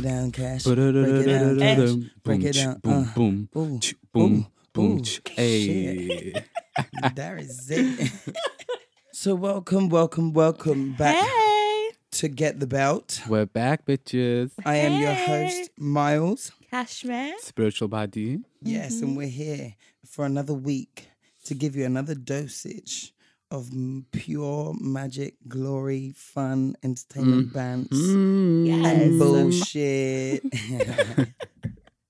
It down, cash. Break it down, cash. Break it down. boom, boom, boom, boom. Hey, That is it. so welcome, welcome, welcome back to Get the Belt. we're back, bitches. I am your host, Miles. Kashmir. Spiritual body. Yes, and we're here for another week to give you another dosage of pure magic, glory, fun, entertainment, bants, Mm. and bullshit.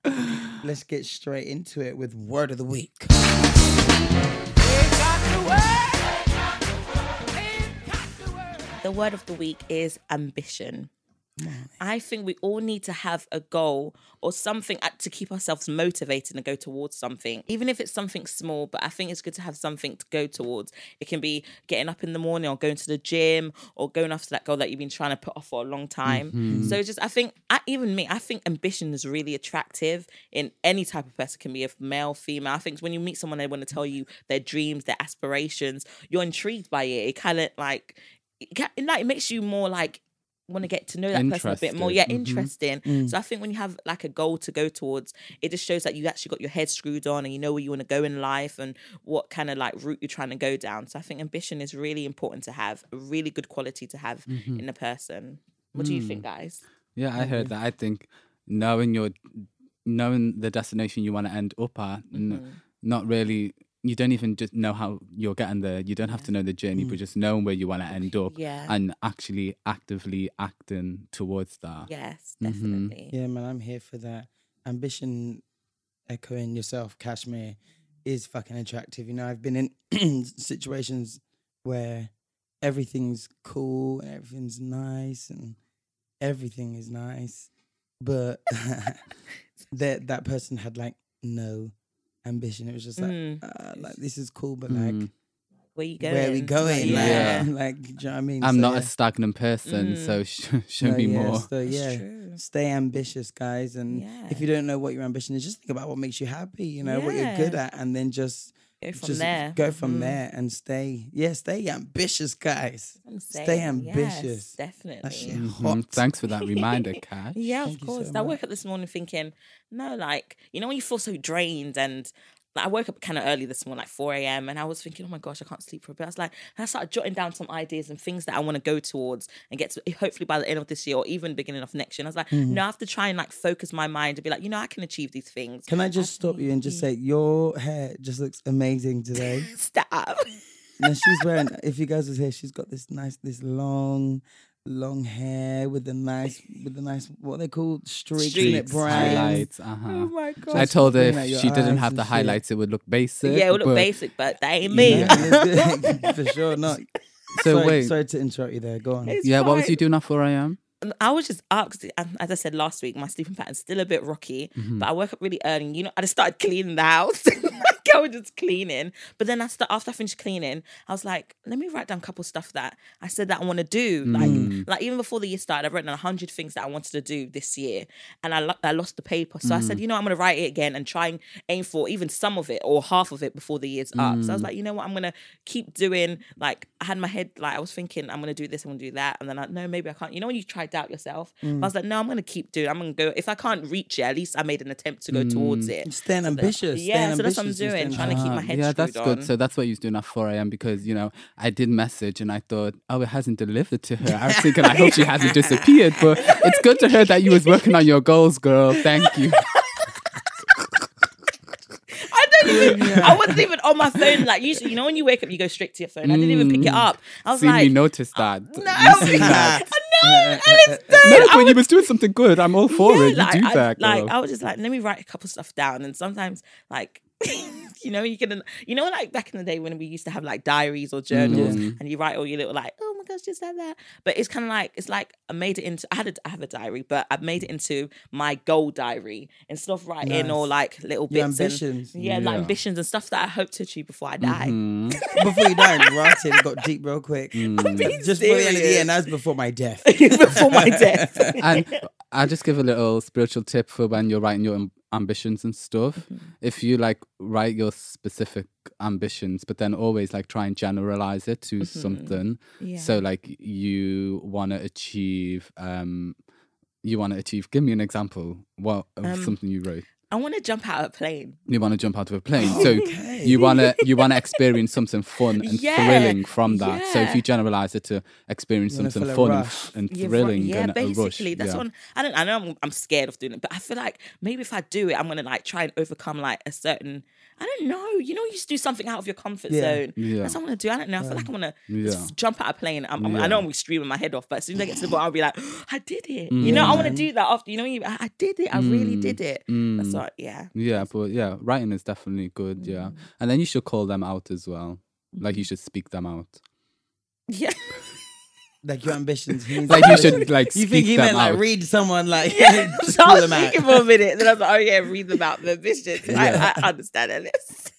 Let's get straight into it with word of the week. The word of the week is ambition. I think we all need to have a goal or something to keep ourselves motivated and go towards something, even if it's something small. But I think it's good to have something to go towards. It can be getting up in the morning or going to the gym or going after that goal that you've been trying to put off for a long time. Mm-hmm. So just, I think, I, even me, I think ambition is really attractive in any type of person. It can be a male, female. I think when you meet someone, they want to tell you their dreams, their aspirations. You're intrigued by it. It kind of like, it, like it makes you more like want to get to know that person a bit more. Yeah, Interested. interesting. Mm. So I think when you have like a goal to go towards, it just shows that you actually got your head screwed on and you know where you want to go in life and what kind of like route you're trying to go down. So I think ambition is really important to have, a really good quality to have mm-hmm. in a person. What do you think, mm. guys? Yeah, I heard mm-hmm. that. I think knowing your, knowing the destination you want to end up at, Mm-hmm. n- not really. You don't even just know how you're getting there. You don't have to know the journey, but just knowing where you want to end up, Yeah. and actually actively acting towards that. Yes, Mhm. definitely. Yeah, man, I'm here for that. Ambition, echoing yourself, Kashmir, is fucking attractive. You know, I've been in situations where everything's cool and everything's nice and everything is nice, but that that person had like no ambition. It was just like, Mm. uh, like this is cool, but Mm. like, Where you going? where we going? Yeah. Like, like, do you know what I mean? I'm So, not yeah. a stagnant person, Mm. so sh- show No, me yeah, more. So yeah, stay ambitious, guys. And Yeah. if you don't know what your ambition is, just think about what makes you happy. You know what you're good at, and then just Go from just there. go from Mhm. there and stay. Yeah, stay ambitious, guys. I'm Stay saying, yes, ambitious. definitely. That shit Mhm. Thanks for that reminder, Kat. Yeah, Thank of course. so I woke up this morning thinking, no, like, you know, when you feel so drained and like, I woke up kind of early this morning, like 4 a.m., and I was thinking, oh my gosh, I can't sleep for a bit. I was like, and I started jotting down some ideas and things that I want to go towards and get to, hopefully by the end of this year or even beginning of next year. And I was like, Mm-hmm. no, I have to try and like focus my mind and be like, you know, I can achieve these things. Can I just stop you and just say your hair just looks amazing today? Stop. now she's wearing. If you guys was here, she's got this nice, this long, long hair with the nice, with the nice what they call streaks, in it, Streaks, highlights. Uh-huh. oh my God. I told her if she didn't have and the shit. highlights, it would look basic. yeah, it would look but- basic, but that ain't me. Yeah, for sure not. So sorry, wait, sorry to interrupt you there. Go on. It's yeah, what was you doing at 4 a.m.? Um, I was just asked, um, as I said last week, my sleeping pattern's still a bit rocky, Mm-hmm. but I woke up really early. You know, I just started cleaning the house. like I was just cleaning, but then I start, after I finished cleaning, I was like, let me write down a couple stuff that I said that I want to do. Mm. Like, like even before the year started, I wrote down hundred things that I wanted to do this year, and I lo- I lost the paper. So I said, Mm. you know, I'm gonna write it again and try and aim for even some of it or half of it before the year's up. Mm. So I was like, you know what, I'm gonna keep doing. Like I had my head like I was thinking, I'm gonna do this, I'm gonna do that, and then I no, maybe I can't. You know, when you try to doubt yourself, I was like, no, I'm gonna keep doing. I'm gonna go. If I can't reach it, at least I made an attempt to go towards it. Staying ambitious. Yeah, staying so that's what I'm doing. Doing, trying to keep my Ah, head yeah, screwed that's good. So that's what you was doing at 4 a.m. because, you know, I did message and I thought, oh, it hasn't delivered to her. I was thinking, I hope she hasn't disappeared. But it's good to hear that you was working on your goals, girl. Thank you. I don't even. I wasn't even on my phone. Like usually, you know, when you wake up, you go straight to your phone. I didn't even pick it up. I was Seen like, me notice that. no, You seen that. no, Alice, No, dude, I when you was- was doing something good, I'm all for yeah, it. You like, do I, that, girl. like I was just like, let me write a couple stuff down, and sometimes like. you know, you can, you know, like back in the day when we used to have like diaries or journals, Mm. and you write all your little like, oh my gosh, just like that. But it's kind of like it's like I made it into. I had a, I have a diary, but I've made it into my goal diary instead of writing all like little Your bits and ambitions. yeah, like ambitions and stuff that I hope to achieve before I die. Mhm. before you died, right? It got deep real quick. Mm. Just before the end of the year, and that's before my death. before my death. and I'll just give a little spiritual tip for when you're writing your am- ambitions and stuff. Mm-hmm. If you like write your specific ambitions, but then always like try and generalize it to something. Mm-hmm. Yeah. So like you want to achieve, um, you want to achieve. Give me an example. What of Um, something you wrote? I want to jump out of a plane. You want to jump out of a plane, so Okay. you want to you want to experience something fun and Yeah, thrilling from that. So if you generalize it to experience You something fun and, and thrilling yeah, and a rush, basically, that's yeah. one. I don't. I know I'm, I'm scared of doing it, but I feel like maybe if I do it, I'm gonna like try and overcome like a certain. I don't know. You know, you just do something out of your comfort Yeah. zone. Yeah. That's what I want to do. I don't know. I feel like I want to Yeah. jump out of a plane. I'm, I'm- I know I'm gonna be streaming my head off, but as soon as I get to the bottom, I'll be like, I did it. You know, I want to do that after. You know, I, I did it. I really did it. That's Mm. What. Yeah. Yeah, but yeah, writing is definitely good. Yeah, Mm. and then you should call them out as well. Like you should speak them out. Yeah. like your ambitions. He Like you should like You speak think he them meant like read someone like Yeah. just so I was them out. thinking for a minute, then I was like, oh yeah, read about the visions. Yeah. I, I understand Alice.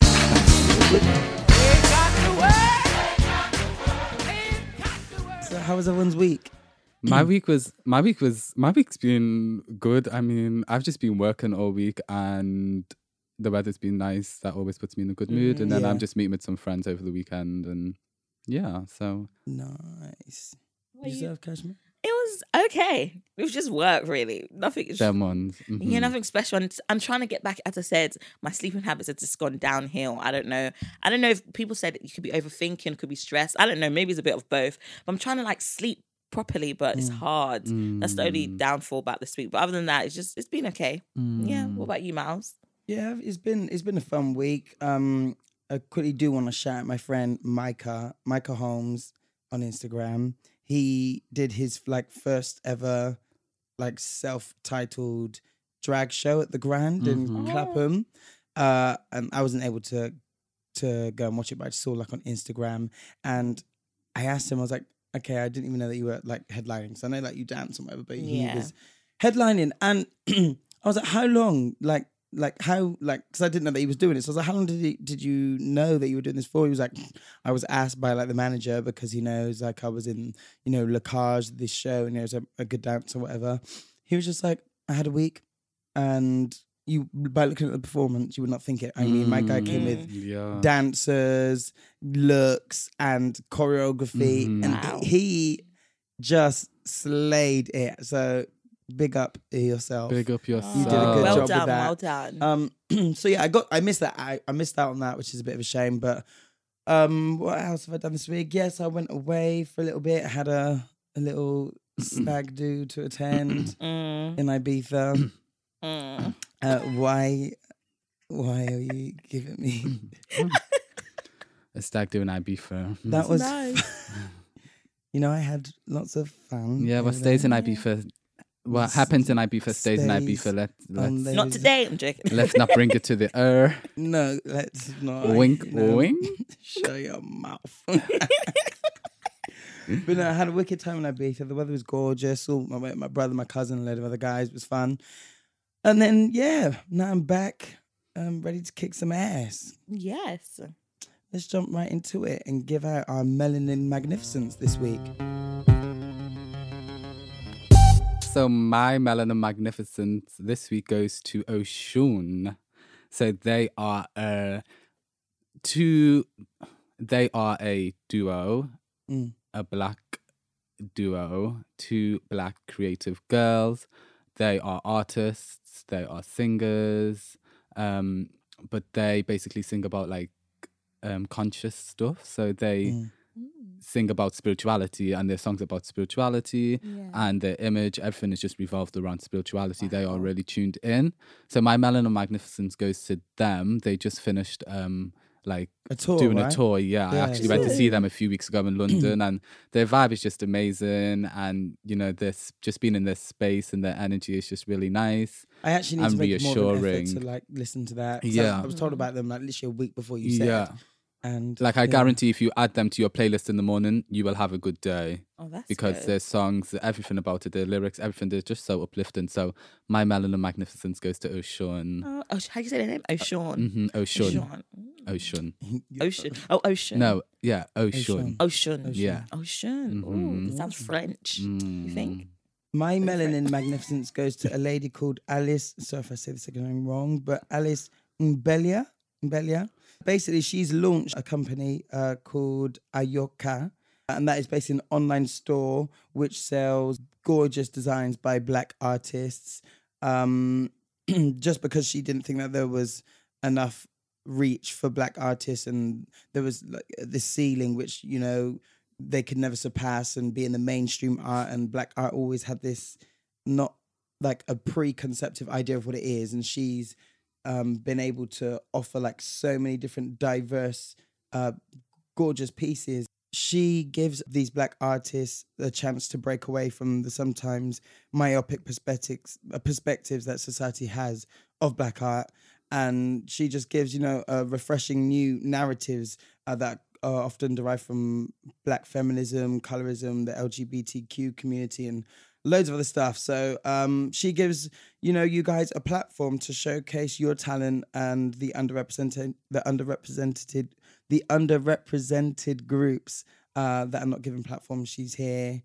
So how was everyone's week? My week was my week was my week's been good. I mean, I've just been working all week and the weather's been nice. That always puts me in a good mood. And then Yeah. I'm just meeting with some friends over the weekend and yeah, so Nice. What you- Yourself, Kashmir? It was okay. It was just work, really. Nothing. them ones. Yeah, mhm. nothing special. And I'm trying to get back. As I said, my sleeping habits have just gone downhill. I don't know. I don't know if people said you could be overthinking, could be stressed. I don't know. Maybe it's a bit of both. But I'm trying to like sleep properly, but it's hard. That's the only Mm. downfall about this week. But other than that, it's just it's been okay. Yeah. Mm. What about you, Miles? Yeah, it's been it's been a fun week. Um, I quickly do want to shout out my friend Micah Micah Holmes on Instagram. He did his like first ever like self-titled drag show at the Grand in Mhm. Clapham. Uh, and I wasn't able to to go and watch it, but I just saw like on Instagram, and I asked him. I was like, okay, I didn't even know that you were like headlining. So I know like you dance or whatever, but he was headlining, and I was like, how long? Like, like how? Like, because I didn't know that he was doing it. So I was like, how long did he, did you know that you were doing this for? He was like, I was asked by like the manager because he knows like I was in you know Le Cage this show and he was a, a good dancer or whatever. He was just like, I had a week, and you by looking at the performance, you would not think it. I mean, my guy came with yeah. dancers, looks, and choreography, Mhm. and Wow. he just slayed it. So big up yourself. Big up yourself. You did a good well job with done. that. Well done. Um, so yeah, I got I missed that. I, I missed out on that, which is a bit of a shame. But um, what else have I done this week? Yes, I went away for a little bit. Had a a little stag do to attend Mm, in Ibiza. Uh, why? Why are you giving me? a stag doing Ibiza. That was, nice. you know, I had lots of fun. yeah, what over stays in there. Ibiza? What S- happens in Ibiza stays in stays Ibiza. Let, let's Not today. I'm joking. let's not bring it to the air. No, let's not. Wink, you know, wink. Shut your mouth. but no, I had a wicked time in Ibiza. The weather was gorgeous. All my my brother, my cousin, a load of other guys. It was fun. And then yeah, now I'm back. I'm ready to kick some ass. yes. Let's jump right into it and give out our melanin magnificence this week. So my Melanin Magnificence this week goes to Oshun. So they are a two. They are a duo, Mm. a black duo, two black creative girls. They are artists. They are singers. Um, but they basically sing about like um, conscious stuff. So they Mm. sing about spirituality, and their songs about spirituality, Yeah. and their image, everything is just revolved around spirituality. They are really tuned in. So my Melanin Magnificence goes to them. They just finished um like A tour, doing right? a tour. Yeah, I actually went to see them a few weeks ago in London, and their vibe is just amazing. And you know, this just being in this space and their energy is just really nice. I actually need and to make more of an effort to reassuring. like listen to that. Yeah. I, I was told about them like literally a week before you said. Yeah. And Like I yeah. guarantee, if you add them to your playlist in the morning, you will have a good day Oh, that's because good. their songs, everything about it, their lyrics, everything, they're just so uplifting. So my Melanin Magnificence goes to Ocean. Oh, oh, how do you say their name? Ocean. hmm Ocean. Ocean. Ocean. Ocean. Oh, Ocean. No, yeah, Ocean. Ocean. Yeah. Ocean. Mhm. Ooh, that sounds French. You Mm. think? My melanin magnificence goes to a lady called Alice. Sorry if I say the second name wrong, but Alice Mbelia. Mbelia. Basically, she's launched a company uh, called Ayoka, and that is basically an online store which sells gorgeous designs by black artists. Um, just because she didn't think that there was enough reach for black artists, and there was like this ceiling which you know they could never surpass and be in the mainstream art and black art always had this not like a preconceptive idea of what it is and she's um been able to offer like so many different diverse uh gorgeous pieces. She gives these black artists a chance to break away from the sometimes myopic perspectives uh, perspectives that society has of black art. And she just gives you know uh, refreshing new narratives uh, that are often derived from black feminism colorism the lgbtq community and loads of other stuff so um, she gives you know you guys a platform to showcase your talent and the underrepresented the underrepresented the underrepresented groups uh, that are not given platforms she's here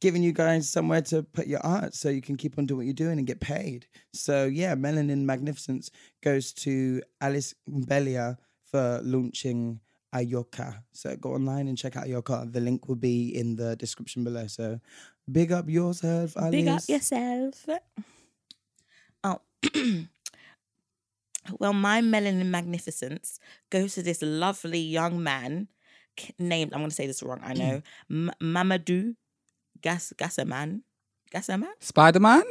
giving you guys somewhere to put your art so you can keep on doing what you're doing and get paid. So yeah, Melanin Magnificence goes to Alice Mbelia for launching Ayoka. So go online and check out Ayoka. The link will be in the description below. So big up yourself, Alice. Big up yourself. Oh. well, my melanin magnificence goes to this lovely young man named, I'm going to say this wrong, I know, M- Mamadou Gas Gassaman. Gassaman? Spider Man?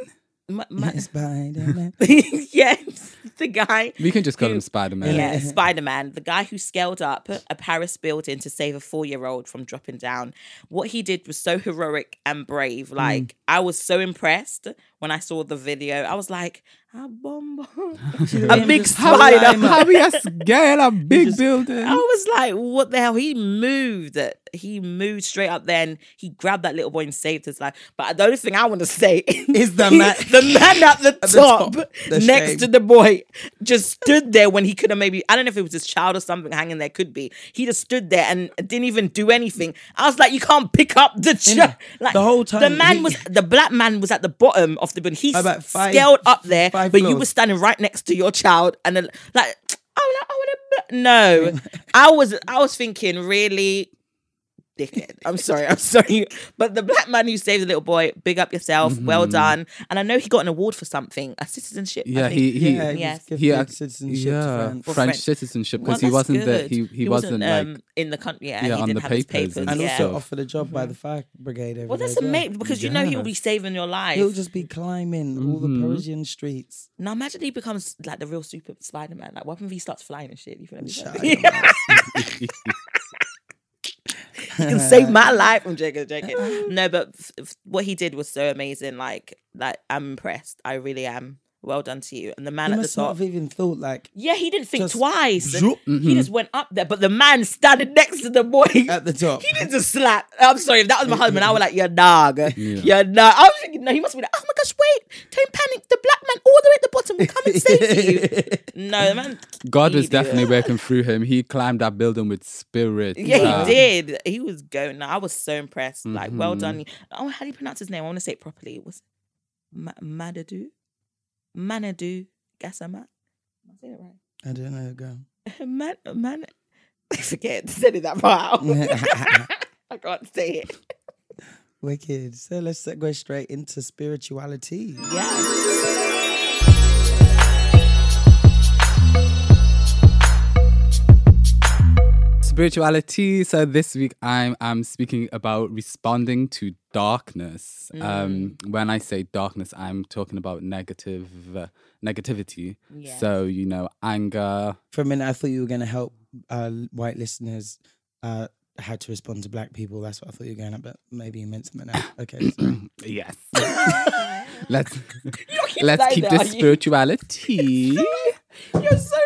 Ma- ma- Spider-Man. yes, the guy. We can just call who- him Spider Man. Yeah, Spider Man, the guy who scaled up a Paris building to save a four year old from dropping down. What he did was so heroic and brave. Mm. Like, I was so impressed when I saw the video. I was like, a bomb. A big spider. climb up. How we a scale a big just- building? I was like, what the hell? He moved. He moved straight up there and he grabbed that little boy and saved his life. But the only thing I want to say Is the man- the man at the the top, top, the next shame. to the boy just stood there when he could have maybe, I don't know if it was his child or something hanging there, could be. He just stood there and didn't even do anything. I was like, you can't pick up the child. Like, the whole time, The man he- was, the black man was at the bottom of the building. He About five- scaled up there, five but you floors. were standing right next to your child and then, like, I was like, I would have, no. I was, I was thinking, really, dickhead. I'm sorry, I'm sorry. But the black man who saved the little boy, big up yourself, well done. And I know he got an award for something, a citizenship. I yeah, think. he he Yeah, he Yes. he had citizenship yeah, to France. French French. citizenship Well, because he wasn't there. good. He he, wasn't, like um, in the country. Yeah, Yeah, he on didn't the have papers papers. and And yeah. also stuff. offered a job by the fire brigade over well, that's as well. amazing because you know he'll be saving your life. He'll just be climbing all the Mhm. Parisian streets. Now imagine he becomes like the real super Spider Man. Like, what if he starts flying and shit? You feel me? Can save my life. I'm joking, I'm joking. No, but f- f- what he did was so amazing. Like, like I'm impressed. I really am. Well done to you. And the man He at the must not top. have even thought like Yeah, he didn't think Just twice. And zoop. He just went up there, but the man standing next to the boy at the top. He didn't just slap. I'm sorry, if that was my husband, I would like, you're dog. You're dog. I was thinking, no, he must be like, oh my gosh, wait, don't panic. The black man all the way at the bottom will come and save you. No, the man. God was definitely working through him. He climbed that building with spirit. Yeah, Wow. he did. He was going. I was so impressed. Like, well Mhm. done. Oh, how do you pronounce his name? I want to say it properly. It was Ma- Madadu? Manadu Gassama? Am I saying it right? I don't know, girl. Man, man, I forget. Said it that far out. I can't say it. Wicked. So let's go straight into spirituality. Yeah. Spirituality. So this week I'm I'm speaking about responding to darkness. Um, when I say darkness, I'm talking about negative uh, negativity. Yeah. So you know, anger. For a minute, I thought you were going to help uh, white listeners uh, how to respond to black people. That's what I thought you were going at, but maybe you meant something else. Okay. sorry. Yes. let's let's keep that, the spirituality. You're so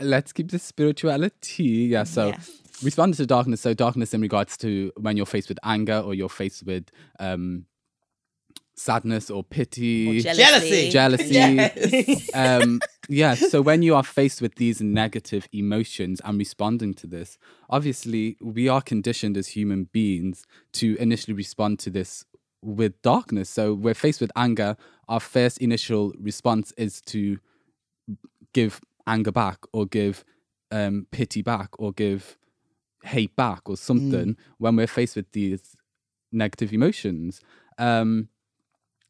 let's keep the spirituality. Yeah. So Yeah. responding to darkness. So darkness in regards to when you're faced with anger or you're faced with um, sadness or pity. jealousy. Jealousy. jealousy. um, yeah. So when you are faced with these negative emotions and responding to this, obviously we are conditioned as human beings to initially respond to this with darkness. So we're faced with anger. Our first initial response is to give anger back or give um, pity back or give hate back or something when we're faced with these negative emotions. Um,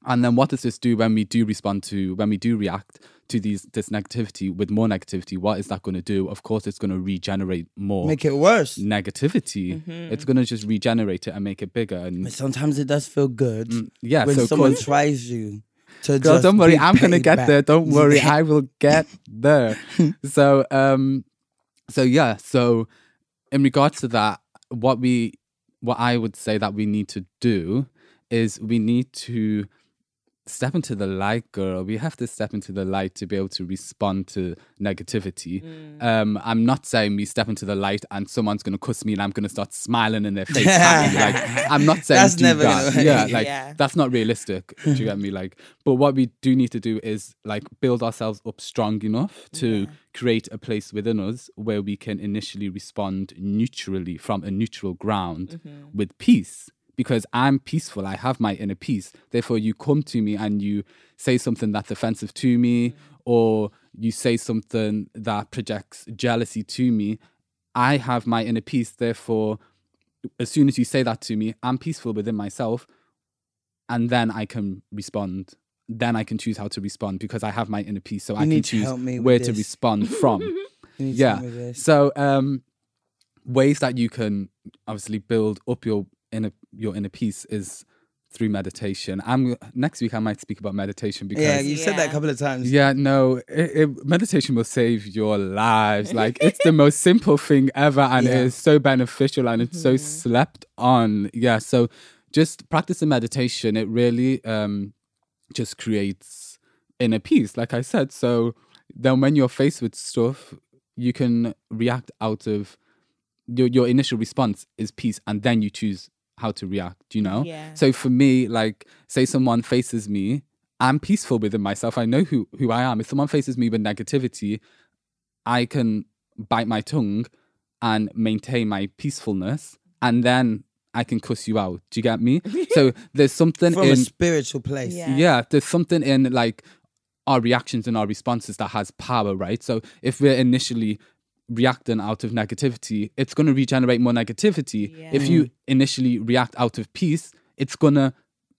and then what does this do when we do respond to when we do react to these this negativity with more negativity? What is that going to do? Of course, it's going to regenerate more Make it worse. negativity. It's going to just regenerate it and make it bigger. And But sometimes it does feel good yeah, when so someone tries you Girl, don't worry, I'm gonna get back. there. Don't worry, I will get there. so, um, so yeah, so in regards to that, what we, what I would say that we need to do is we need to step into the light, girl. We have to step into the light to be able to respond to negativity. Um, I'm not saying we step into the light and someone's gonna cuss me and I'm gonna start smiling in their face. Like I'm not saying That's do never that. Yeah, like Yeah. that's not realistic. Do you get me? Like, but what we do need to do is like build ourselves up strong enough to create a place within us where we can initially respond neutrally from a neutral ground with peace. Because I'm peaceful, I have my inner peace. Therefore, you come to me and you say something that's offensive to me, or you say something that projects jealousy to me. I have my inner peace. Therefore, as soon as you say that to me, I'm peaceful within myself and then I can respond. Then I can choose how to respond because I have my inner peace, so I can need to choose help me with where to respond from. You to yeah. help me with this. So, um, ways that you can obviously build up your inner your inner peace is through meditation. I'm next week. I might speak about meditation because Yeah, you said that a couple of times. yeah, no, it, it, meditation will save your lives. Like it's the most simple thing ever, and Yeah. it is so beneficial, and it's so slept on. Yeah, so just practice practicing meditation. It really um just creates inner peace, like I said. So then, when you're faced with stuff, you can react out of your your initial response is peace, and then you choose how to react. You know. Yeah. So for me, like, say someone faces me, I'm peaceful within myself. I know who who I am. If someone faces me with negativity, I can bite my tongue and maintain my peacefulness, and then I can cuss you out. Do you get me? so there's something From a in spiritual place. Yeah. yeah, there's something in like our reactions and our responses that has power, right? So if we're initially reacting out of negativity, it's going to regenerate more negativity. If you initially react out of peace, it's going to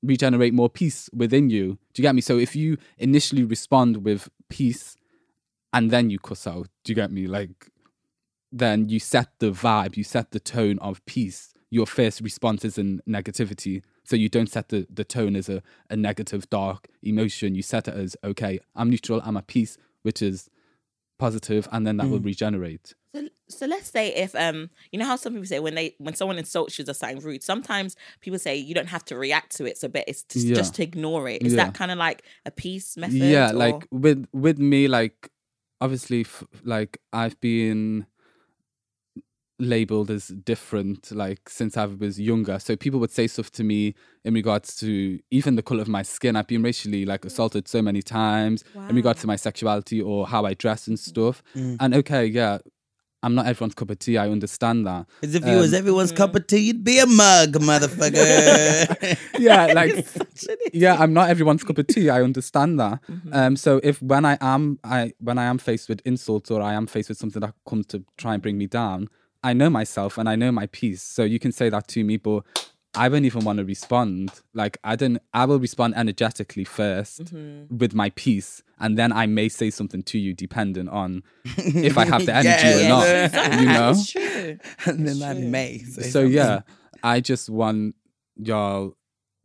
regenerate more peace within you. Do you get me? So if you initially respond with peace and then you cuss out, do you get me? Like, then you set the vibe, you set the tone of peace. Your first response is in negativity. So you don't set the, the tone as a, a negative, dark emotion. You set it as, okay, I'm neutral, I'm at peace, which is positive, and then that will regenerate. So, so let's say if um you know how some people say when they when someone insults you or something rude sometimes people say you don't have to react to it so but it's to, Yeah. just to ignore it is Yeah. that kind of like a peace method yeah or- like with with me like obviously f- like i've been labeled as different like since i was younger. So people would say stuff to me in regards to even the color of my skin. I've been racially like mm. assaulted so many times in regards to my sexuality or how i dress and mm. stuff. Mm. And okay yeah i'm not everyone's cup of tea. I understand that. Because if you was Um, everyone's cup of tea, you'd be a mug, motherfucker. yeah, like yeah, I'm not everyone's cup of tea. I understand that. Mm-hmm. Um, so if when I am I when I am faced with insults or I am faced with something that comes to try and bring me down, I know myself and I know my peace. So you can say that to me, but I won't even want to respond. Like I don't. I will respond energetically 1st with my peace, and then I may say something to you, depending on if I have the energy Yeah, or yeah. not. You know. it's true true. and then It's I may. say so something. yeah, I just want y'all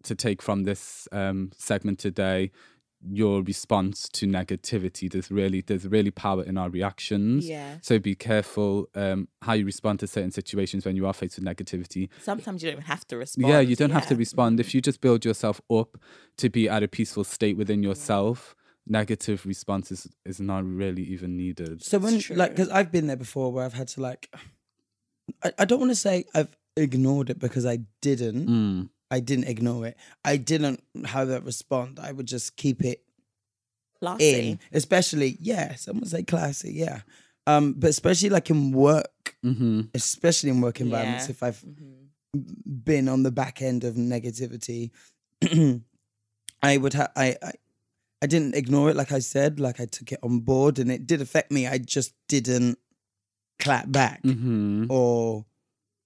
to take from this um, segment today your response to negativity. There's really there's really power in our reactions. Yeah. So be careful um, how you respond to certain situations when you are faced with negativity. Sometimes you don't even have to respond. Yeah, you don't have to respond. If you just build yourself up to be at a peaceful state within yourself, negative responses is, is not really even needed. So when like because I've been there before where I've had to like, I, I don't want to say I've ignored it because I didn't. Mm. I didn't ignore it. I didn't have that respond. I would just keep it Classy. in, especially yeah. Someone say classy, yeah. Um, but especially like in work, hmm especially in work environments, Yeah. if I've Mhm. been on the back end of negativity, I would have I, I I didn't ignore it like I said, like I took it on board and it did affect me. I just didn't clap back hmm or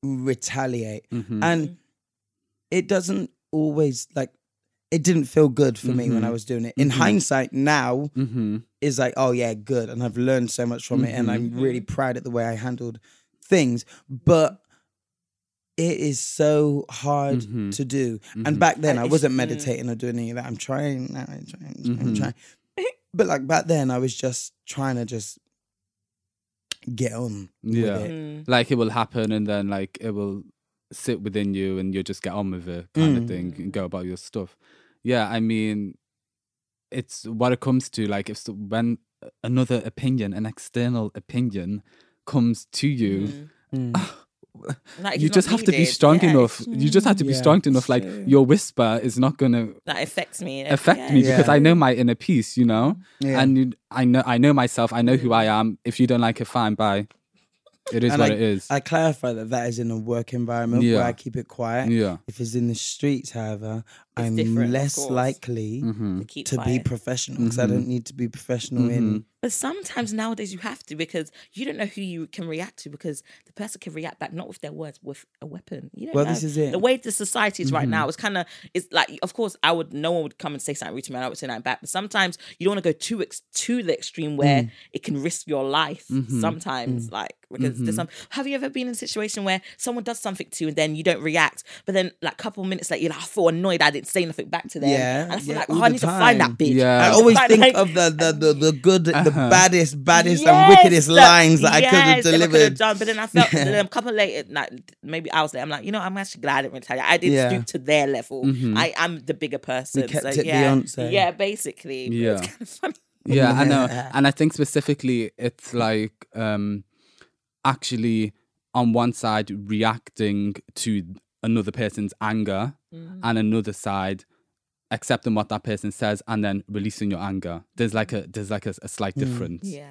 retaliate. hmm And it doesn't always like it didn't feel good for me when I Mhm. was doing it. In Mhm. hindsight now hmm is like, oh yeah, good. And I've learned so much from it and I'm really proud at the way I handled things. But it is so hard Mhm. to do. Mhm. And back then And I wasn't meditating or doing any of that. I'm trying now. I'm trying, I'm Mhm. trying. But like back then I was just trying to just get on. with Yeah. it. Mm. Like it will happen and then like it will sit within you and you just get on with it kind Mm. of thing and go about your stuff. Yeah, I mean it's what it comes to like if when another opinion, an external opinion comes to you, Mm. Like, you just not have to be strong Yeah, enough. You just have to be Yeah, strong enough. Like true. your whisper is not gonna That affects me. affect Yeah. me because I know my inner peace, you know, Yeah. and you, I know I know myself. I know who I am. If you don't like it, fine, bye. It is And what I, it is. I clarify that that is in a work environment where I keep it quiet. yeah. If it's in the streets, however, It's I'm less course. likely hmm To keep to be professional because I Mhm. don't need to be professional in. But sometimes nowadays you have to because you don't know who you can react to because the person can react back not with their words, with a weapon. You don't Well, know. this is it. The way the society is right Mm-hmm. now is kind of it's like of course I would no one would come and say something rude to me and I would say that back. But sometimes you don't want to go too ex- to the extreme where Mm. it can risk your life. Mhm. Sometimes like because Mm-hmm. there's some. Have you ever been in a situation where someone does something to you and then you don't react, but then like a couple minutes later you're like I feel annoyed I didn't say nothing back to them. Yeah, and I feel yeah, like oh I need to find that bitch. Yeah. I to always think like- of the the the, the good, the Uh-huh. baddest, baddest, Yes, and wickedest that- lines that I could have yes, I could have delivered. done. But then I felt then a couple later, like maybe hours later, I'm like, you know, I'm actually glad I didn't retaliate. I didn't Yeah. stoop to their level. Mhm. I am the bigger person. We kept so, it yeah, Beyonce. yeah, basically. Yeah. it's kind of funny. Yeah, I know. And I think specifically it's like um actually on one side reacting to another person's anger Mm-hmm. and another side accepting what that person says and then releasing your anger. There's like a there's like a, a slight mm. difference. Yeah,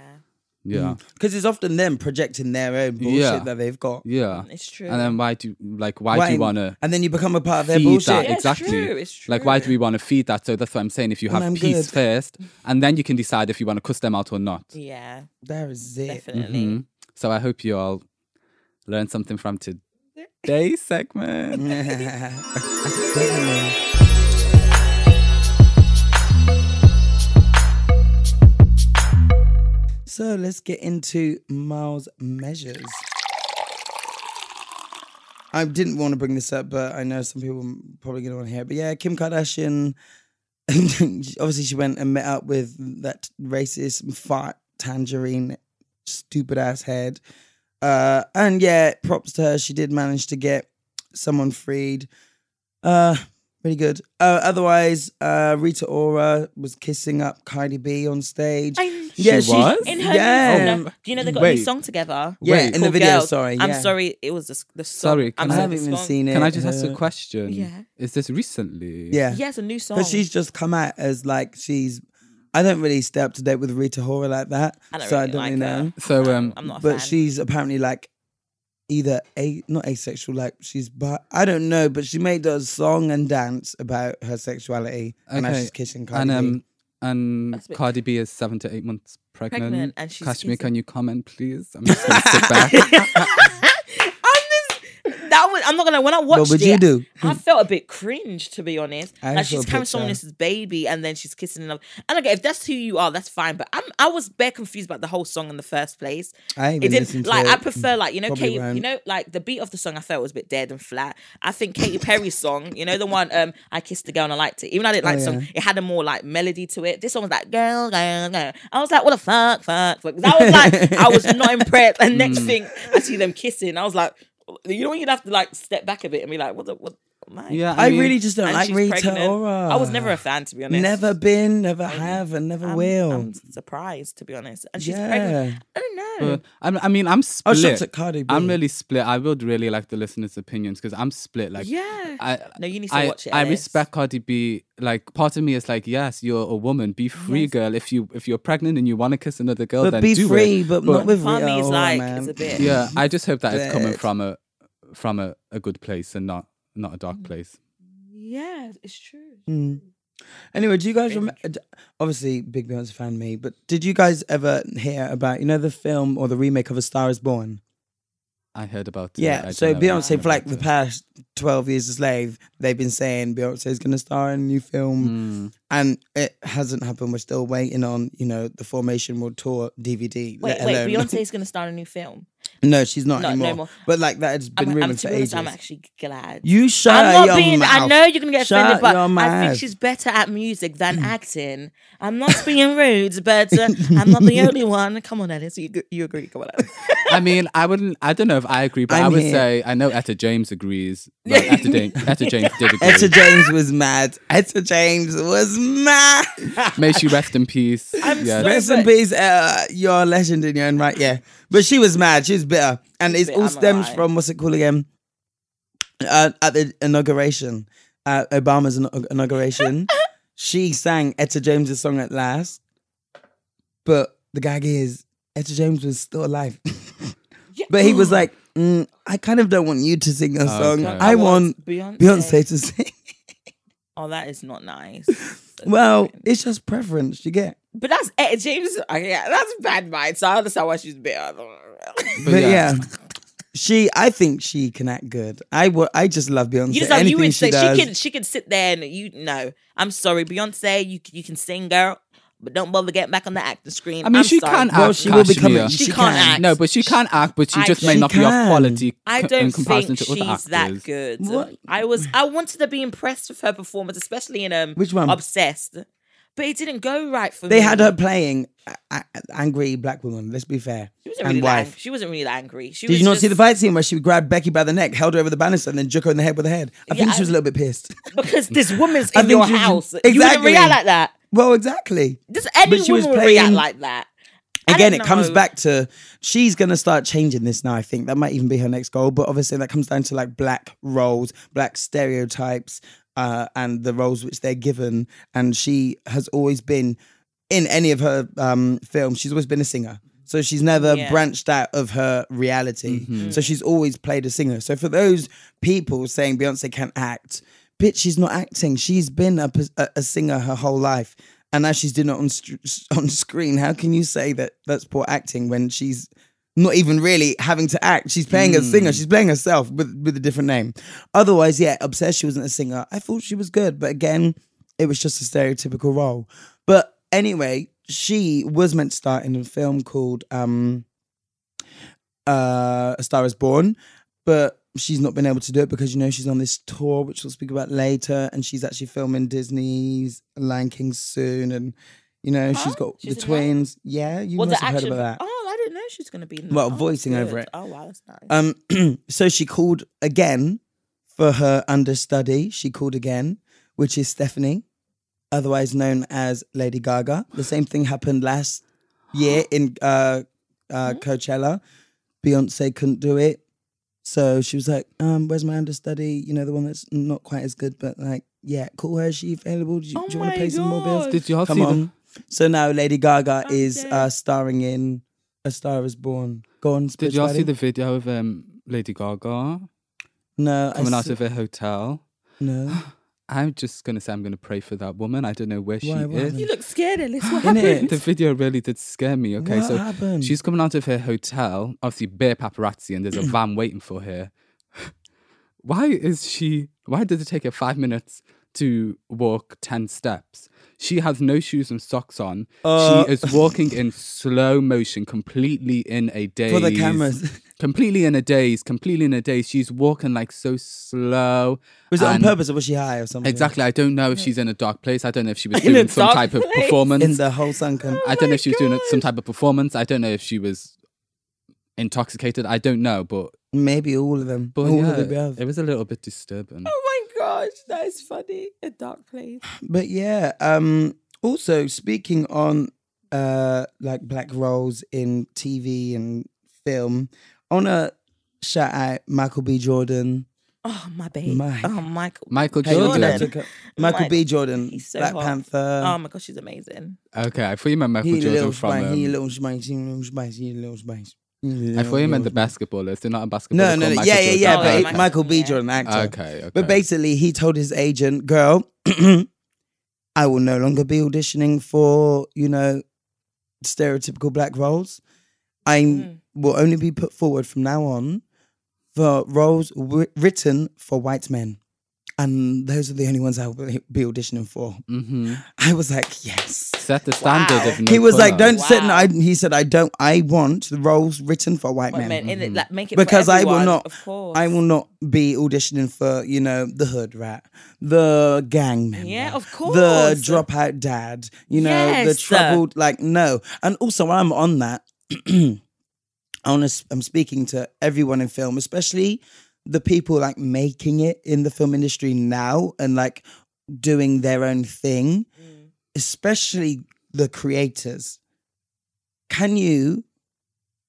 Yeah. Mm. Because it's often them projecting their own bullshit Yeah. that they've got. Yeah. Mm, it's true. And then why do like why, do you want to And then you become a part of their feed bullshit. that Yeah, it's exactly? true, it's Like why do we want to feed that? So that's what I'm saying. If you have peace good. first, and then you can decide if you want to cuss them out or not. yeah, There is it. definitely. Mhm. So I hope you all learned something from today's segment. so let's get into Miles' measures. I didn't want to bring this up, but I know some people are probably going to want to hear it. But yeah, Kim Kardashian, obviously, she went and met up with that racist, fat, tangerine, stupid ass head. Uh, and yeah, props to her. She did manage to get someone freed. Uh, really good. Uh, otherwise, uh, Rita Ora was kissing up Cardi B on stage. I- yeah, She was? In her, yeah. no, do you know they got a Wait. new song together? Yeah, Wait. in the video. Girls. Sorry, I'm sorry. It was the, the song. Sorry, I'm I I- haven't even seen it. Can I just ask Uh, a question? Yeah. Is this recently? Yeah, Yeah, it's a new song. But she's just come out as like she's. I don't really stay up to date with Rita Ora like that, I don't so I really don't like really her. know. So Um, um, I'm not a But fan. she's apparently like either a not asexual, like she's but I don't know. But she made a song and dance about her sexuality, and now Okay, she's kissing Cardi and B. um and That's a bit- Cardi B is seven to eight months pregnant. Pregnant, and she's Kashmir, kissing- can you comment, please? I'm just gonna sit back. That was. I'm not gonna. When I watched would it, you do? I felt a bit cringe to be honest. I like she's carrying someone else's baby and then she's kissing another. And okay, if that's who you are, that's fine. But I'm I was bare confused about the whole song in the first place. I It even didn't like. it. I prefer like you know won't. You know like the beat of the song. I felt was a bit dead and flat. I think Katy Perry's song. You know the one um I kissed the girl and I liked it. Even though I didn't like the song, Oh, yeah. it had a more like melody to it. This one was like girl, girl, girl. I was like, what the fuck, fuck, fuck. I was like, I was not impressed. And next Mm. thing, I see them kissing. I was like, you know, you'd have to like step back a bit and be like, what the what. Man. Yeah, I mean, really just don't like she's Rita pregnant. Ora. I was never a fan, to be honest. Never been, never have, and never I'm, will. I'm surprised, to be honest. And she's Yeah. pregnant. I don't know. But I'm, mean, I'm oh, I split. was shocked at Cardi B. I'm really split. I would really like the listeners' opinions because I'm split. Like, yeah. I, no, you need to I, watch it. I respect Cardi B. Like, part of me is like, yes, you're a woman. Be free, Yes. girl. If you if you're pregnant and you want to kiss another girl, but then be do free, it. but, But- not with Part Rita me Ora, like, man. it's a bit. Yeah, I just hope that it's coming from a from a, a good place and not not a dark place. Yeah, it's true. Mm. Anyway, do you guys remember? Obviously, big Beyonce fan me, but did you guys ever hear about you know the film or the remake of A Star Is Born? I heard about it. Yeah, I so Beyonce for like about the past twelve years a slave, they've been saying Beyonce is going to star in a new film, Mm. and it hasn't happened. We're still waiting on you know the Formation World Tour DVD. Wait, let wait, alone- Beyonce's going to start a new film. No, she's not No, no anymore. more. But like that has been I'm, I'm, to for be honest, ages. I'm actually glad. you shut I'm not your being. mouth. I know you're gonna get Shut offended, but your I think she's better at music than acting. I'm not being rude, but uh, I'm not the only one. Come on, Alice, you you agree? Come on, Alice. I mean, I wouldn't. I don't know if I agree, but i I'm would here. say I know Etta James agrees. Like, Etta, James, Etta James did agree. Etta James was mad. Etta James was mad. May she rest in peace. I'm yes. so- Rest in peace. Uh, you're a legend in your own right, yeah. But she was mad. She was bitter, and She's it all stems lying. from what's it called again? Uh, at the inauguration, uh, Obama's inauguration, she sang Etta James's song at last. But the gag is, Etta James was still alive. but he was like, mm, "I kind of don't want you to sing a song. okay. I want Beyonce. Beyonce to sing." Oh, that is not nice. well, it's just preference. You get. But that's Etta James. Okay, yeah, that's bad mind. So I understand why she's bitter. But, yeah. She, I think she can act good. I wo- I just love Beyonce. You just like Anything you would she say does. she can she can sit there and you know. I'm sorry, Beyonce. You you can sing, girl, but don't bother getting back on the acting screen. I mean, I'm she sorry. can act. well, she will become. Kashmir. She She, can't can. act. No, but she can act, but she I- just may She not be of can. quality. I don't in comparison think to other she's that good. What? I was I wanted to be impressed with her performance, especially in um Which one? Obsessed. But it didn't go right for They me. They had her playing a- a- angry black woman. Let's be fair. She wasn't and really that wife. ang- she wasn't really that angry. She Did was you not just, see the fight scene where she grabbed Becky by the neck, held her over the banister, and then shook her in the head with her head? I think Yeah, she was a I- little bit pissed. Because this woman's I in think your she was- house. You wouldn't Exactly. react like that. Well, exactly. Just any But she was woman react playing- like that. I Again, it comes back to she's gonna start changing this now. I think that might even be her next goal. But obviously, that comes down to like black roles, black stereotypes, uh, and the roles which they're given. And she has always been in any of her um, films. She's always been a singer. So she's never Yeah. branched out of her reality. So she's always played a singer. So for those people saying Beyonce can't act, bitch, she's not acting. She's been a, a, a singer her whole life. And now she's doing it on, on screen. How can you say that that's poor acting when she's not even really having to act? She's playing a singer. She's playing herself with, with a different name. Otherwise, yeah, Obsessed, she wasn't a singer. I thought she was good. But again, it was just a stereotypical role. But anyway, she was meant to start in a film called um, uh, A Star Is Born, but she's not been able to do it because you know she's on this tour, which we'll speak about later, and she's actually filming Disney's Lion King soon, and you know she's got She's the in twins. Yeah, you must the have heard action? about that. Oh, I didn't know she's going to be in. Well. Oh, voicing over good. it. Oh wow, that's nice. Um, so she called again for her understudy. She called again, which is Stephanie, otherwise known as Lady Gaga. The same thing happened last year in uh, uh, Coachella. Beyonce couldn't do it, so she was like, um, "Where's my understudy? You know, the one that's not quite as good, but like, yeah, call her. Is she available? Do you, Oh do you want to pay some more bills? Did you all Come see on." So now Lady Gaga I'm is uh, starring in A Star Is Born. Go on. Did you all see the video of um, Lady Gaga No, I coming out s- of a hotel? no. I'm just gonna say I'm gonna pray for that woman. I don't know where she Why, what is. happened? you look scared, Alice. What Innit? happened? The video really did scare me. Okay, What so happened? she's coming out of her hotel, obviously bare paparazzi, and there's a van waiting for her. why is she? Why did it take her five minutes to walk ten steps? She has no shoes and socks on. Uh, she is walking in slow motion, completely in a daze. For the cameras. completely in a daze. Completely in a daze. She's walking like so slow. Was it on purpose or was she high or something? Exactly. I don't know if she's in a dark place. I don't know if she was doing some dark type of performance. In the whole sunken. I don't know if she was doing some type of performance. I don't know if she was intoxicated. I don't know, but Maybe all of them. but all yeah, of the above. it was a little bit disturbing. Oh my gosh, that is funny. A dark place. But yeah, um also speaking on uh like black roles in TV and film, I wanna shout out Michael B. Jordan. Oh my baby. My- Oh Michael. Michael Hey, Jordan. that's okay. Michael Mike- B. Jordan, he's so Black hot. Panther. oh my gosh, she's amazing. Okay, I thought you meant Michael he a Jordan little from. spice, he a um, little spice, he a little spice, he a little spice. I thought you meant the basketballers. They're not a basketballer. No, no, no. Michael Yeah, yeah, yeah. Oh, But Michael- Michael B. yeah. Jordan, actor. Okay, okay. But basically, he told his agent, "Girl, I will no longer be auditioning for you know stereotypical black roles. I Mm. will only be put forward from now on for roles wi- written for white men, and those are the only ones I will be be auditioning for." hmm I was like, "Yes." set the standard Wow. of no he was like, "Don't sit." Wow. I, he said, "I don't. I want the roles written for white, White men." men, in it, like, make it because for I will not Of course. I will not be auditioning for you know the hood rat, the gang member, Yeah, of course, the dropout dad, you know the troubled like no, and also I'm on that. I want to. I'm speaking to everyone in film, especially the people like making it in the film industry now and like doing their own thing, Mm. especially the creators. Can you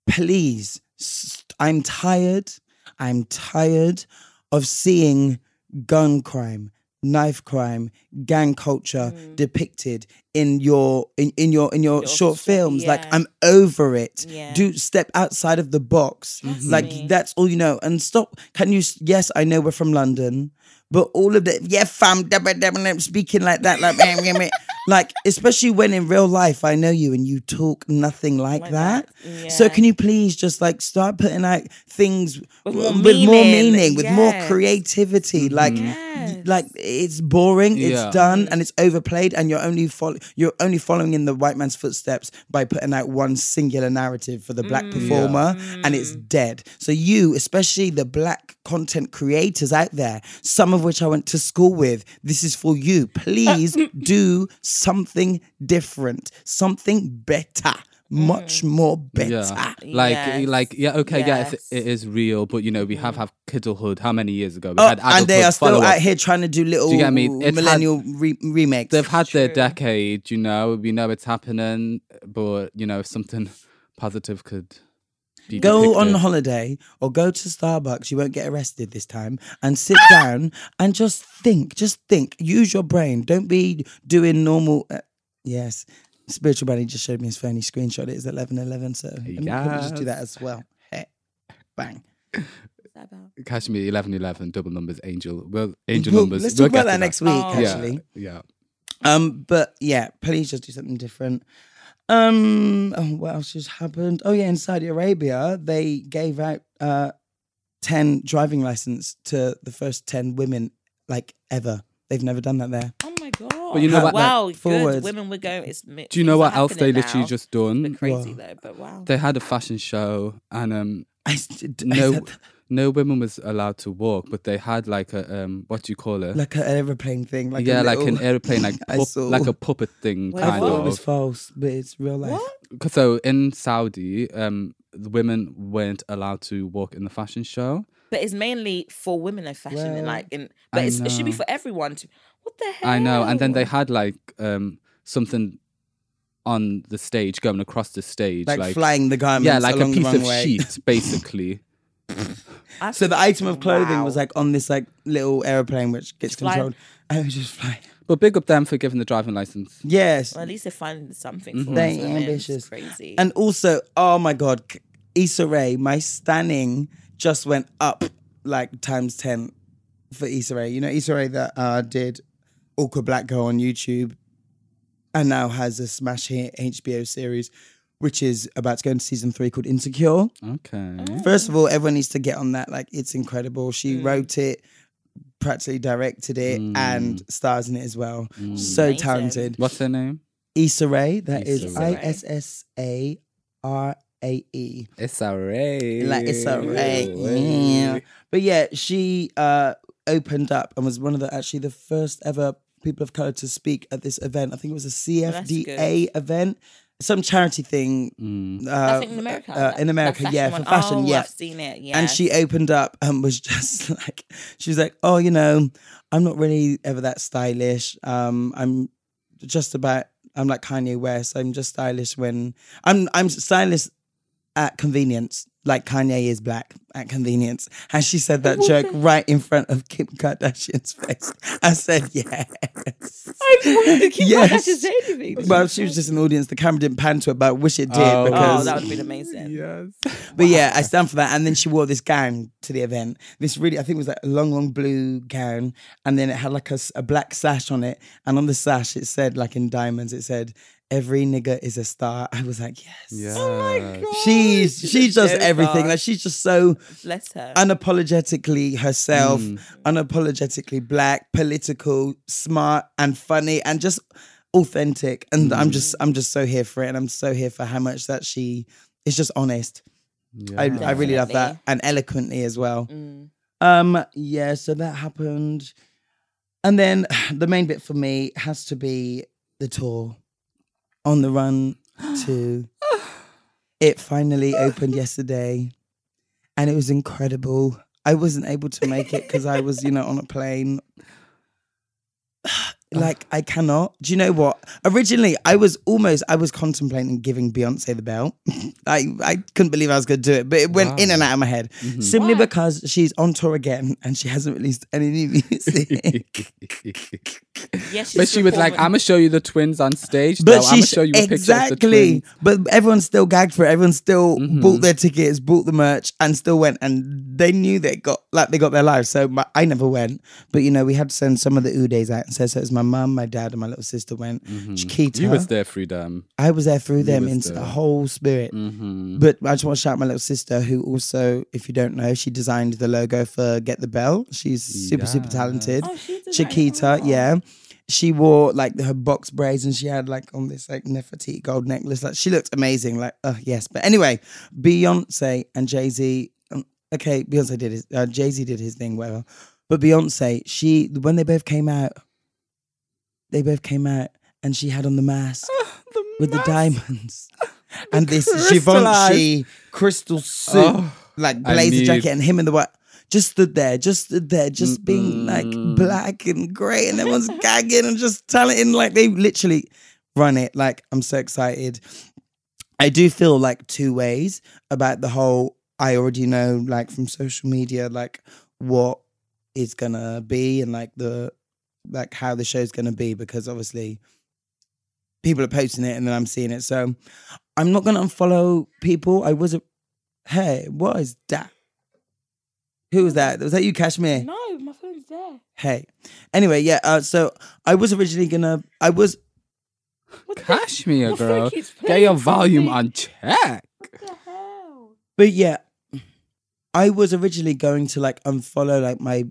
please? St- I'm tired. I'm tired of seeing gun crime, knife crime, gang culture mm. depicted in your in, in your in your Your short sh- films. Like. I'm over it. Yeah. Do step outside of the box. Trust Like that's all you know. And stop. Can you? Yes, I know we're from London, but all of the yeah, fam, speaking like that, like like especially when in real life I know you and you talk nothing like, Like that. that, So can you please just like start putting out things With more with more meaning, meaning, with more creativity? Like, Yes. like it's boring, Yeah. it's done, and it's overplayed, and you're only follow you're only following in the white man's footsteps by putting out one singular narrative for the black mm. performer, and it's dead. So you, especially the black content creators out there, some of which I went to school with, this is for you. Please uh, do something different, something better. Much more better. Yeah, like, Yes. like, yeah, okay, yeah, Yes. it, it is real, but you know, we have have Kidulthood. How many years ago? We Oh, had and they are still follow-up. out here trying to do little Do you get me? It's had- millennial re- remakes. They've had their decade, you know. We know it's happening, but you know, if something positive could be Go on depicted. holiday or go to Starbucks. You won't get arrested this time. And sit down and just think. Just think. Use your brain. Don't be doing normal. Uh, yes. Spiritual Bunny just showed me his phone. He screenshot it. It's eleven eleven. So let me quickly just do that as well. Hey, bang. What's that about? Kashmir eleven eleven double numbers angel. Well, angel We'll- numbers. Let's We'll talk about get that next week. Oh. Yeah, Actually, yeah. Um, but yeah, please just do something different. Um, oh, what else just happened? Oh yeah, in Saudi Arabia, they gave out uh ten driving license to the first ten women like ever. They've never done that there. Oh my god! But you know what, like, Wow, good. Women were going. It's, Do you know what else they literally just Bit done? crazy Wow. though, but wow. They had a fashion show, and um, I, s- d- I no, said- no women was allowed to walk, but they had like a um, what do you call it? like an airplane thing. Like a yeah, like an airplane, like I pup- like a puppet thing, Wait, I thought what? it was false, but it's real life. What? So in Saudi, um, the women weren't allowed to walk in the fashion show. But it's mainly for women of fashion and like in. But it's, it should be for everyone. To, what the hell? I know, and then they had like um something on the stage going across the stage, Like, like, flying the garments. yeah, like a along the piece of runway. sheet, basically. So the item of clothing was like on this like little airplane which gets Just fly. controlled. And it was just flying. But big up them for giving the driving license. Yes. Well, at least they're finding something Mhm. They us women. ambitious. It's crazy. And also, oh my god, K- Issa Rae, my standing just went up like times ten for Issa Rae. You know Issa Rae that uh, did Awkward Black Girl on YouTube, and now has a smash hit HBO series which is about to go into season three called Insecure. Okay. First of all, everyone needs to get on that. Like, it's incredible. She Mm. wrote it, practically directed it, and stars in it as well. So Amazing. talented. What's her name? Issa Rae. That is Issa I Rae. S S A R A E. It's a ray. Like it's a ray. Yeah. But yeah, she uh, opened up and was one of the actually the first ever people of color to speak at this event. I think it was a that's CFDA event, some charity thing. Mm. Uh, I think in America. uh, in America, yeah, one. for fashion, oh, yeah. I've seen it. Yeah. And she opened up and was just like, she was like, "Oh, you know, I'm not really ever that stylish. Um, I'm just about. I'm like Kanye West. I'm just stylish when I'm. I'm stylish at convenience, like Kanye is black at convenience." And she said that joke right in front of Kim Kardashian's face. I said, "Yes." I wanted to keep Yes. yes. to say anything. Well, she was just an audience. The camera didn't pan to her, but I wish it did Oh. because oh, that would have been amazing. Yes. But yeah, I stand for that. And then she wore this gown to the event. This really, I think it was like a long, long blue gown. And then it had like a black sash on it. And on the sash, it said, like in diamonds, it said, Every nigga is a star. I was like, yes. Yes. She's she does so everything. far. Like she's just so Bless her. unapologetically herself, Mm. unapologetically black, political, smart, and funny, and just authentic. And I'm just I'm just so here for it. And I'm so here for how much that she is just honest. I, I really love that. And eloquently as well. Mm. Um, yeah, so that happened. And then the main bit for me has to be the tour on the run to it finally opened yesterday and it was incredible. I wasn't able to make it because I was, you know, on a plane. Oh. Like I cannot. Do you know what? Originally, I was almost I was contemplating giving Beyonce the belt. I I couldn't believe I was going to do it, but it went in and out of my head mm-hmm. simply Why? because she's on tour again and she hasn't released any new music. Yes, But she was like, "I'm gonna show you the twins on stage. But though. I'm gonna she's show you a picture of the exactly. twins." But everyone still gagged for it. Everyone still bought mm-hmm. their tickets, bought the merch, and still went. And they knew they got like they got their lives. So my, I never went. But you know, we had to send some of the Udays out. And so, so it was my mum, my dad, and my little sister went. Chiquita. Mm-hmm. You was there through them. I was there through them was into the whole spirit. Mm-hmm. But I just want to shout my little sister, who also, if you don't know, she designed the logo for Get the Bell. She's super, super talented. Oh, she designed it. Chiquita, Oh. yeah. She wore like her box braids and she had like on this like Nefertiti gold necklace. Like she looked amazing. Like, oh yes. But anyway, Beyonce and Jay Z. Okay, Beyonce did his. Uh, Jay Z did his thing, whatever. But Beyonce, she when they both came out, they both came out and she had on the mask with the diamonds and this Givenchy crystal suit, Oh, like blazer need- jacket, and him in the white. Just stood there, just stood there, just being like black and great, and everyone's gagging and just it like they literally run it. Like I'm so excited. I do feel like two ways about the whole. I already know, like from social media, like what is gonna be and like the like how the show's gonna be because obviously people are posting it and then I'm seeing it. So I'm not gonna unfollow people. I was a hey, what is that? Who was that? Was that you, Kashmir? No, my phone's there. Hey. Anyway, yeah. Uh, so I was originally gonna. I was. What the, Kashmir, My girl. Get your volume on check. what the hell? But yeah, I was originally going to like unfollow like my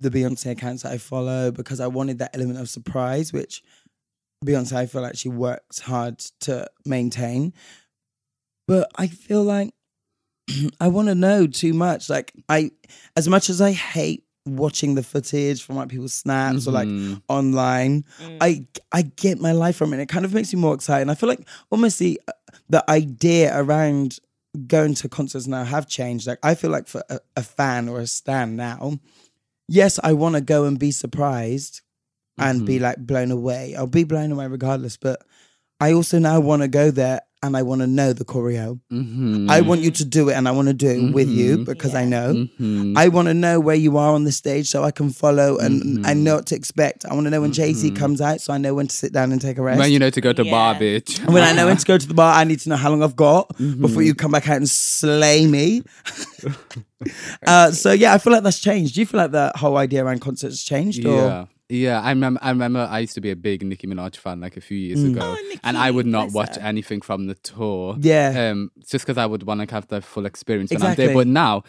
the Beyonce accounts that I follow because I wanted that element of surprise, which Beyonce I feel like she works hard to maintain. But I feel like I want to know too much. Like I, as much as I hate watching the footage from like people's snaps or like Mhm. online, I I get my life from it. It kind of makes me more excited. And I feel like almost the the idea around going to concerts now have changed. Like I feel like for a, a fan or a stan now, yes, I want to go and be surprised and be mm-hmm. like blown away. I'll be blown away regardless. But I also now want to go there and I want to know the choreo. Mhm. I want you to do it and I want to do it with you Mhm. because I Yeah. know. Mhm. I want to know where you are on the stage so I can follow and I Mhm. know what to expect. I want to know when Jay Z Mhm. comes out so I know when to sit down and take a rest. when you know to go to bar, bitch. And when I know when to go to the bar, I need to know how long I've got Mm-hmm. before you come back out and slay me. uh, so yeah, I feel like that's changed. Do you feel like that whole idea around concerts changed? Or? Yeah. Yeah, I remember. I remember. I used to be a big Nicki Minaj fan, like a few years Mm. ago, Oh, and I would not watch her. anything from the tour. Yeah. um, just because I would want to have the full experience when I'm Exactly. there. But now,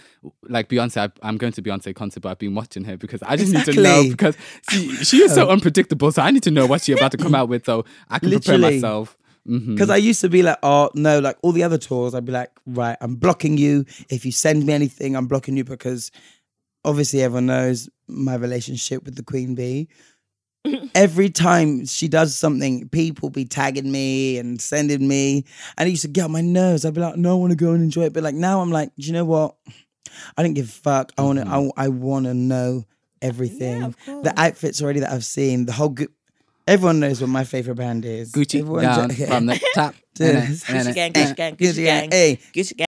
like Beyonce, I, I'm going to Beyonce concert, but I've been watching her because I just need to know because she, she is so unpredictable. So I need to know what she's about to come out with, so I can prepare Literally. myself. Mhm. Because I used to be like, oh no, like all the other tours, I'd be like, right, I'm blocking you. If you send me anything, I'm blocking you because obviously everyone knows my relationship with the Queen Bee. Every time she does something, people be tagging me and sending me, and it used to get on my nerves. I'd be like, no, I want to go and enjoy it. But like now, I'm like, do you know what? I don't give a fuck. I want to. I, mm-hmm. I want to know everything. of course. the outfits already that I've seen. The whole. group. Everyone knows what my favorite band is. Gucci Everyone down jo- from the top. Gucci gang, Gucci gang, Gucci Gucci gang, gang, hey. Gucci gang.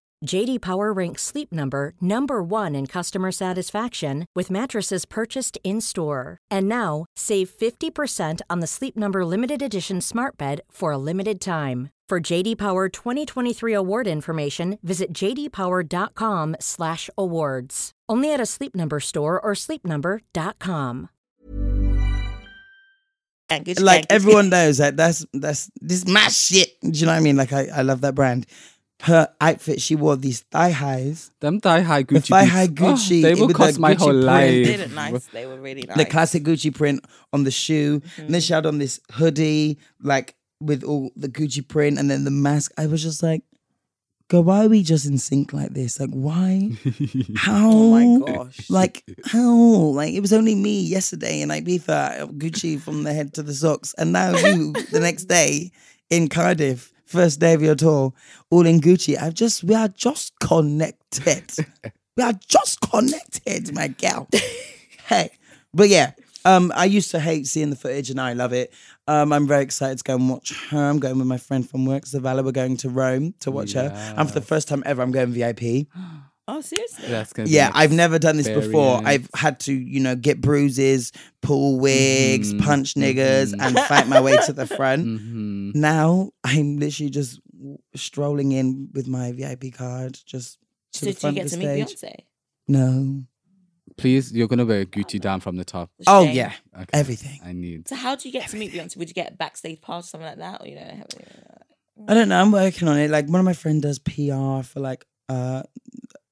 JD Power ranks Sleep Number number 1 in customer satisfaction with mattresses purchased in-store. And now, save 50% on the Sleep Number limited edition Smart Bed for a limited time. For JD Power 2023 award information, visit jdpower.com/awards. Only at a Sleep Number store or sleepnumber.com. gang, Gucci like everyone knows that that's that's this is my shit. Do you know what I mean? Like I, I love that brand. Her outfit, she wore these thigh highs, Them thigh high Gucci. thigh boots, high oh, Gucci they will cost the my Gucci whole print. life. They look nice. They were really nice. the classic Gucci print on the shoe, and Mm-hmm. then she had on this hoodie, like with all the Gucci print, and then the mask. I was just like, "Girl, why are we just in sync like this? Like, why? How? Oh my gosh. Like how? Like it was only me yesterday in Ibiza, Gucci from the head to the socks, and now you the next day in Cardiff, first day of your tour, all in Gucci. I've just we are just connected. we are just connected, my gal. hey, but yeah. Um, I used to hate seeing the footage, and I love it. Um, I'm very excited to go and watch her. I'm going with my friend from work, Zavala. We're going to Rome to watch her, and for the first time ever, I'm going VIP. oh, seriously? That's gonna Yeah, an I've never done this before. I've had to, you know, get bruises, pull wigs, Mhm, punch niggers, mhm. and fight my way to the front. Mhm. Now I'm literally just strolling in with my VIP card, just to So the did you front get of to the meet stage. Beyonce? No. Please, you're gonna wear Gucci down from the top. Oh Shame. yeah, Okay. everything. I need. So how do you get to meet Beyonce? Would you get a backstage pass or something like that? Or you know, have, I don't know. I'm working on it. Like one of my friends does PR for like uh,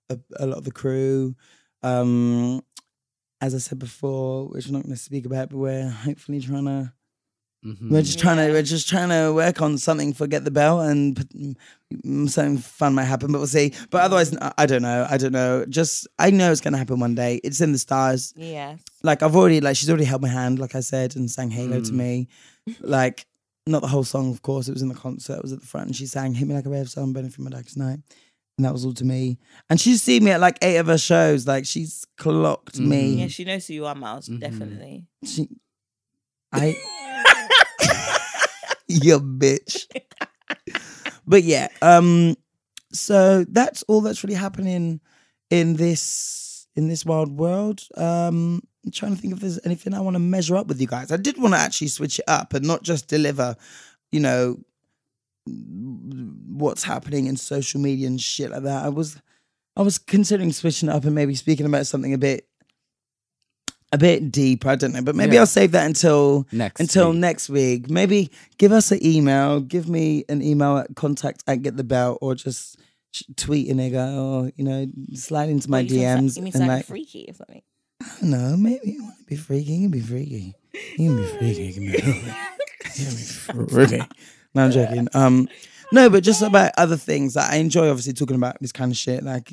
a, a lot of the crew. Um, as I said before, which I'm not going to speak about, but we're hopefully trying to. Mhm. We're just trying to. We're just trying to work on something for get the bell, and put- mm, something fun might happen, but we'll see. But otherwise, I- I don't know. I don't know. Just I know it's going to happen one day. It's in the stars. yeah. Like I've already like she's already held my hand, like I said, and sang Halo to Mm. me. Like not the whole song, of course. It was in the concert. It was at the front, and she sang "Hit Me Like a Ray of Sun," "Burning My Darkest Night," and that was all to me. And she's seen me at like eight of her shows. Like she's clocked me. Yeah, she knows who you are, Miles. Mm-hmm. Definitely. She, I, you bitch. but yeah, um, so that's all that's really happening in this in this wild world. Um, I'm trying to think if there's anything I want to measure up with you guys. I did want to actually switch it up and not just deliver, you know, what's happening in social media and shit like that. I was I was considering switching it up and maybe speaking about something a bit a bit deep. I don't know, but maybe Yeah. I'll save that until Next until week. next week. Maybe give us an email. Give me an email at contact at get the bell or just tweet a nigga or you know slide into my What, you mean DMs so- You mean and something like freaky or something? no, maybe you want to be freaky. You can be freaky. You can be freaky. You can be, you can be freaky. No, I'm joking. Um, no, but just about other things. Like, I enjoy obviously talking about this kind of shit. Like,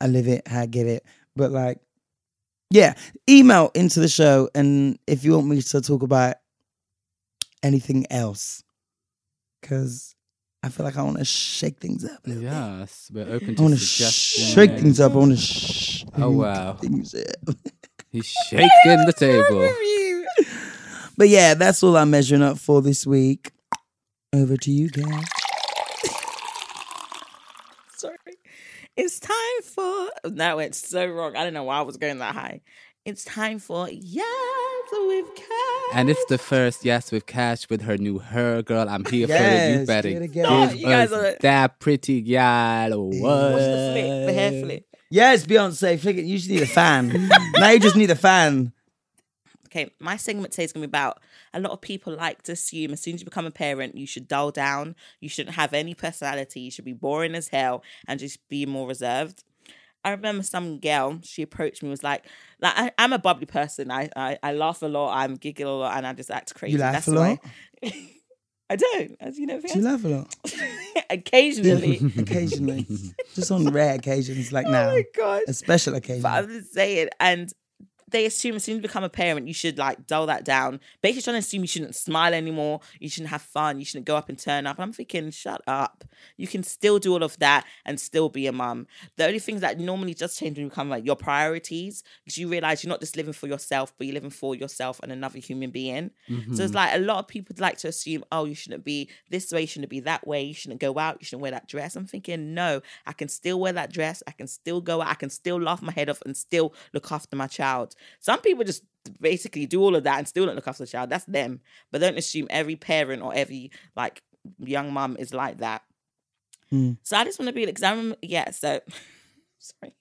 I live it, I get it. But like, yeah, email into the show, and if you want me to talk about anything else, because I feel like I want to shake things up. a little bit. Yes, we're open I to want to suggestions. shake things up. I want to shake Oh, wow. things up. He's shaking the table. But yeah, that's all I'm measuring up for this week. Over to you, guys. Sorry. It's time for. That went so wrong. I don't know why I was going that high. It's time for Yes with Cash. And it's the first yes with Cash with her new Her Girl. I'm here for it. Yes, You better do it give again. No, you guys us are- that pretty gal. What? What's the flip? The hair flip. Yes, Beyonce, flick it. You just need a fan. now you just need a fan. Okay, my segment today is going to be about a lot of people like to assume as soon as you become a parent, you should dull down. You shouldn't have any personality. You should be boring as hell and just be more reserved. I remember some girl, she approached me, was like, like I, I'm a bubbly person. I, I I laugh a lot, I'm giggle a lot, and I just act crazy. You laugh That's a lot? I don't, as you know. Do you laugh a lot? Occasionally. Occasionally. just on rare occasions like oh now. my gosh. A special occasion. But I'm just saying, and they assume as soon as you become a parent, you should like dull that down. Basically, trying to assume you shouldn't smile anymore, you shouldn't have fun, you shouldn't go up and turn up. And I'm thinking, shut up. You can still do all of that and still be a mum. The only things that normally just change when you become like your priorities, because you realize you're not just living for yourself, but you're living for yourself and another human being. So it's mm-hmm. like a lot of people like to assume, oh, you shouldn't be this way, you shouldn't be that way, you shouldn't go out, you shouldn't wear that dress. I'm thinking, no, I can still wear that dress, I can still go out, I can still laugh my head off and still look after my child. Some people just basically do all of that and still don't look after the child. That's them. But don't assume every parent or every like young mum is like that. Mm. So I just want to be because I remember, yeah. So sorry.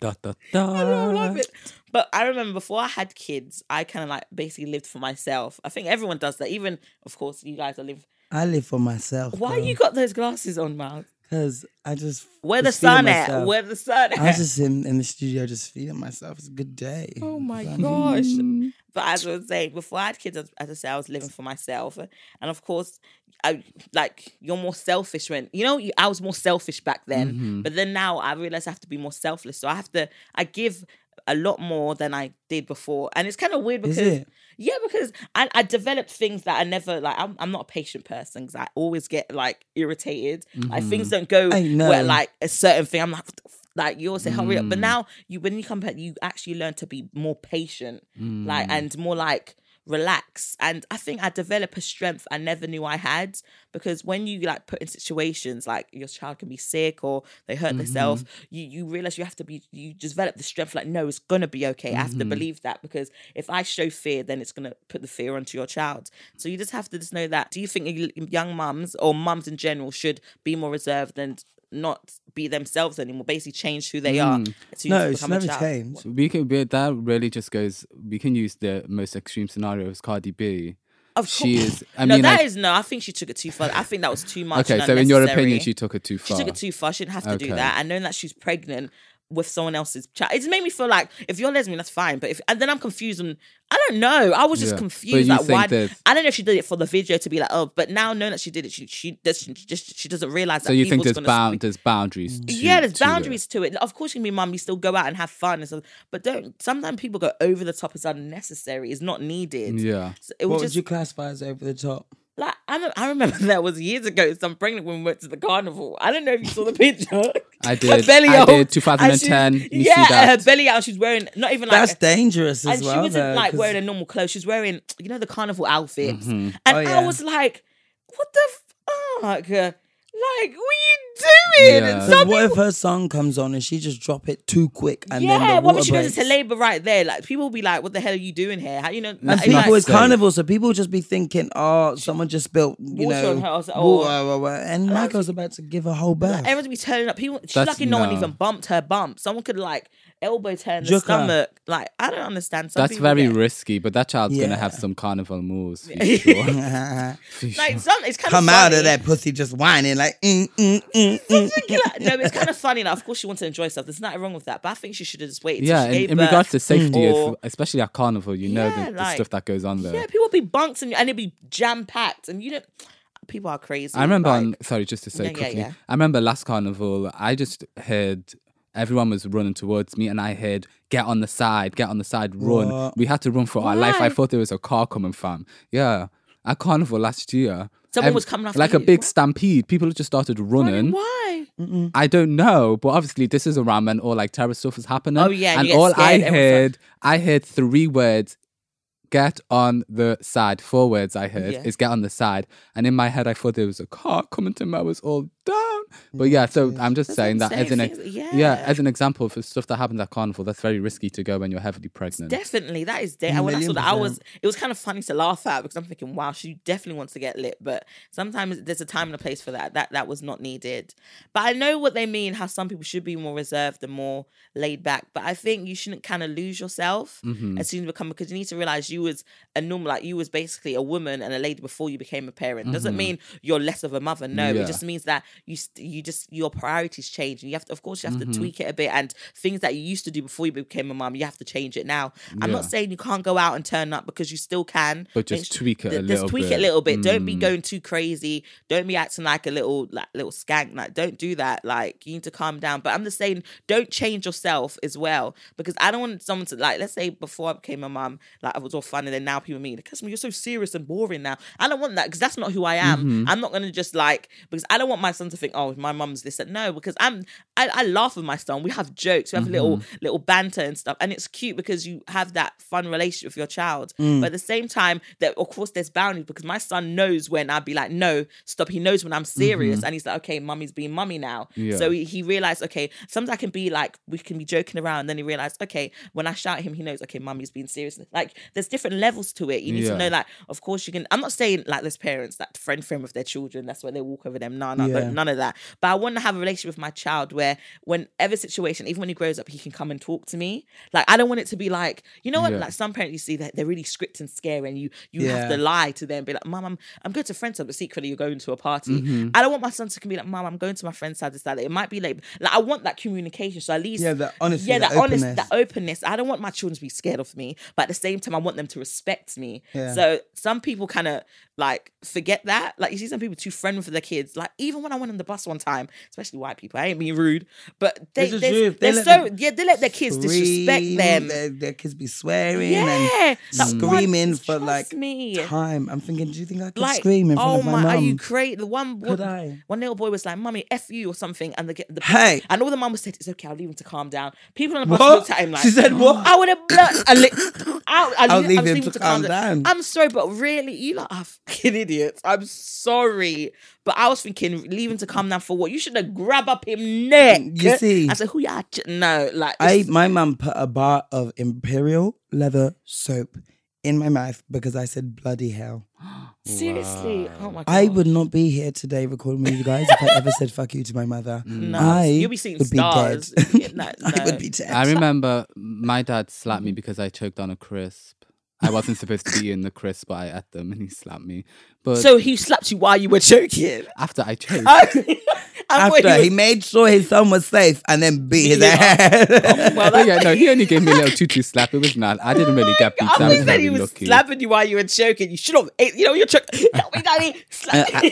Da, da, da. I love it. But I remember before I had kids, I kind of like basically lived for myself. I think everyone does that. Even, of course, you guys are live. I live for myself. Why you got those glasses on, Miles? Because I just. Where the was feeling sun at? myself. Where the sun at? I was just in, in the studio just feeding myself. It's a good day. Oh my Fun. gosh. But as I was saying, before I had kids, as, as I said, I was living for myself. And of course, I like you're more selfish when you know I was more selfish back then. Mm-hmm. But then now I realize I have to be more selfless. So I have to I give a lot more than I did before. And it's kind of weird Is because it? Yeah, because I, I developed things that I never like. I'm, I'm not a patient person because I always get like irritated. Like things don't go where like a certain thing. I'm like, "What the f-" like you always say hurry up. But Mm. now you when you come back, you actually learn to be more patient, Mm. like and more like relax. And I think I develop a strength I never knew I had because when you like put in situations like your child can be sick or they hurt themselves, mm-hmm. you you realize you have to be you develop the strength like no, it's gonna be okay. I have to mm-hmm. believe that because if I show fear, then it's gonna put the fear onto your child. So you just have to just know that. Do you think young mums or mums in general should be more reserved and not be themselves anymore? Basically, change who they mm. are. to No, it's never changed. We can be, that really just goes. We can use the most extreme scenario as Cardi B. Of She course. is. I no, mean, that like, is no. I think she took it too far. I think that was too much. okay. So in your opinion, she took it too far. She took it too far. She didn't have to do that. And knowing that she's pregnant with someone else's child, it just made me feel like if you're lesbian, that's fine. But if and then I'm confused and I don't know. I was just Yeah. Confused. Like why? that- I don't know if she did it for the video to be like, oh, but now knowing that she did it, she she does she just she doesn't realize that. So you think there's bound speak- there's boundaries? To, yeah, there's to it. boundaries to it. Of course, you can be mum. You still go out and have fun and stuff, but don't. Sometimes people go over the top. It's unnecessary. It's not needed. Yeah. So it What was would just you classify as over the top? like I, I remember that was years ago. Some pregnant woman went to the carnival. I don't know if you saw the picture. I Her did. belly I out. did. 2010. she's- You see yeah, that? her belly out. She's wearing not even like. That's dangerous as and well. she wasn't though, like 'cause- wearing a normal clothes. She was wearing, you know, the carnival outfits. Mm-hmm. And Oh, I was like, what the fuck? Like, what are you doing? Yeah. And some what people, if her song comes on and she just drop it too quick and yeah, then the what if she goes into labor right there? Like, people will be like, what the hell are you doing here? How you know? And Like, people, like, it's safe. carnival, so people just be thinking, "Oh, someone just spilled, you Water know, on her, I was like, oh. water, blah, blah, blah," and my girl's about to give a whole birth. Like, everyone's be turning up. People, she's That's- lucky no one even bumped her bump. Someone could like elbow turn the Juke her. stomach. Like I don't understand. Some That's very get- risky, but that child's gonna have some carnival moves for sure. For Like sure. some, it's kind Come of out of that pussy just whining like, mm, mm, mm, mm. No, it's kind of funny. Like, of course, she wants to enjoy herself. There's nothing wrong with that. But I think she should have just waited. Yeah, in, in regards to safety, or- especially at carnival, you know Yeah, the, the like- stuff that goes on there. Yeah, people be bunks and, and it'd be jam packed, and you don't. People are crazy. I remember like, on sorry, just to say Yeah, yeah, quickly. yeah. I remember last carnival, I just heard everyone was running towards me and I heard get on the side, get on the side, run. What? We had to run for our life. I thought there was a car coming from. Yeah. At carnival last year. Someone ev- was coming after like a you. big stampede. People just started running. Why? I don't know, but obviously this is around when all like terrorist stuff is happening. Oh, yeah, and and you get all I scared, everyone's like- heard, I heard three words: "Get on the side." Four words I heard Yeah. is "Get on the side," and in my head I thought there was a car coming to me. I was all down. But yeah, so I'm just That's saying that as an saying, ex- things- yeah. yeah. as an example for stuff that happens at carnival, that's very risky to go when you're heavily pregnant. Definitely, that is. De- when I saw that, I was. It was kind of funny to laugh at because I'm thinking, wow, she definitely wants to get lit. But sometimes there's a time and a place for that. That that was not needed. But I know what they mean. How some people should be more reserved and more laid back. But I think you shouldn't kind of lose yourself Mm-hmm. as soon as you become because you need to realize you was a normal, like you was basically a woman and a lady before you became a parent. Doesn't mean you're less of a mother. No, Mm-hmm. Yeah. it just means that you you just your priorities change. And you have to, of course, you have Mm-hmm. to tweak it a bit. And things that you used to do before you became a mom, you have to change it now. I'm not saying you can't go out and turn up because you still can. But just tweak it a th- Just tweak it a little bit. Don't be Mm. going too crazy. Don't be acting like a little like little skank. Like don't do that. Like you need to calm down. But I'm just saying, don't change yourself as well because I don't want someone to like. Let's say before I became a mom, like I was all fun, and then now people mean, because you're so serious and boring now." I don't want that because that's not who I am. Mm-hmm. I'm not gonna just like because I don't want my son to think, "Oh, my mum's this." And no, because I'm I, I laugh with my son. We have jokes. We have little Mm-hmm. little banter and stuff, and it's cute because you have that fun relationship with your child. Mm. But at the same time, that of course there's boundaries because my son knows when I'd be like, "No, stop." He knows when I'm serious, and he's like, "Okay, mummy's being mummy now." Mm-hmm. Yeah. So he, he realized, okay, sometimes I can be like, we can be joking around, and then he realized, okay, when I shout at him, he knows, okay, mummy's being serious. Like there's different levels to it. You need Yeah. to know, like, of course you can. I'm not saying like there's parents that friend friend with their children. That's why they walk over them. No, no, Yeah. none of that. But I want to have a relationship with my child where, whenever situation, even when he grows up, he can come and talk to me. Like I don't want it to be like, you know what? Yeah. Like some parents you see that they're really strict and scary, and you you Yeah. have to lie to them, be like, Mom, I'm I'm going to friends house, but secretly you're going to a party. Mm-hmm. I don't want my son to be like, Mom, I'm going to my friend's house. This that. It might be late. Like I want that communication. So at least Yeah, that honesty, yeah, that that honest, openness. that openness. I don't want my children to be scared of me, but at the same time, I want them to respect me. Yeah. So some people kind of like forget that. Like you see some people too friendly for their kids. Like even when I went on the bus one time, especially white people, I ain't being rude, but they they, true. They they're so yeah they let their kids disrespect them. Their, their kids be swearing Yeah, and screaming for like me. time. I'm thinking, do you think I could Like, scream in front oh of my, my, are you crazy? The one, Could one, one little boy was like, "Mummy, f you" or something, and the get the Hey. and all the mum was said, "It's okay, I'll leave him to calm down." People on the bus What? looked at him like, She said what? I would have blood. I li- I'll, I'll, I'll leave, leave him to calm down. I'm sorry, but really, you lot are fucking idiots. I'm sorry, but I was thinking, leave him to calm down for what? You should have grabbed up him neck. You see? I said, "Who ya?" ch- No, like I my mum put a bar of imperial leather soap in my mouth because I said bloody hell. seriously. Oh my god, I would not be here today recording with you guys if I ever said fuck you to my mother. No, I you'll be seeing would stars. be Yeah, dead. no, I would be dead. I remember my dad slapped me because I choked on a crisp. I wasn't supposed to be in the crisp, but I ate them and he slapped me. But So he slapped you while you were choking. after I choked, I thought After was- he made sure his son was safe and then beat his Beat him ass. Oh, well, But yeah, no, he only gave me a little tutu slap. It was not. I didn't really get beat. I I was was very he was lucky. slapping you while you were choking. You should have, ate- you know, you're choking. Help me, daddy. Slap me.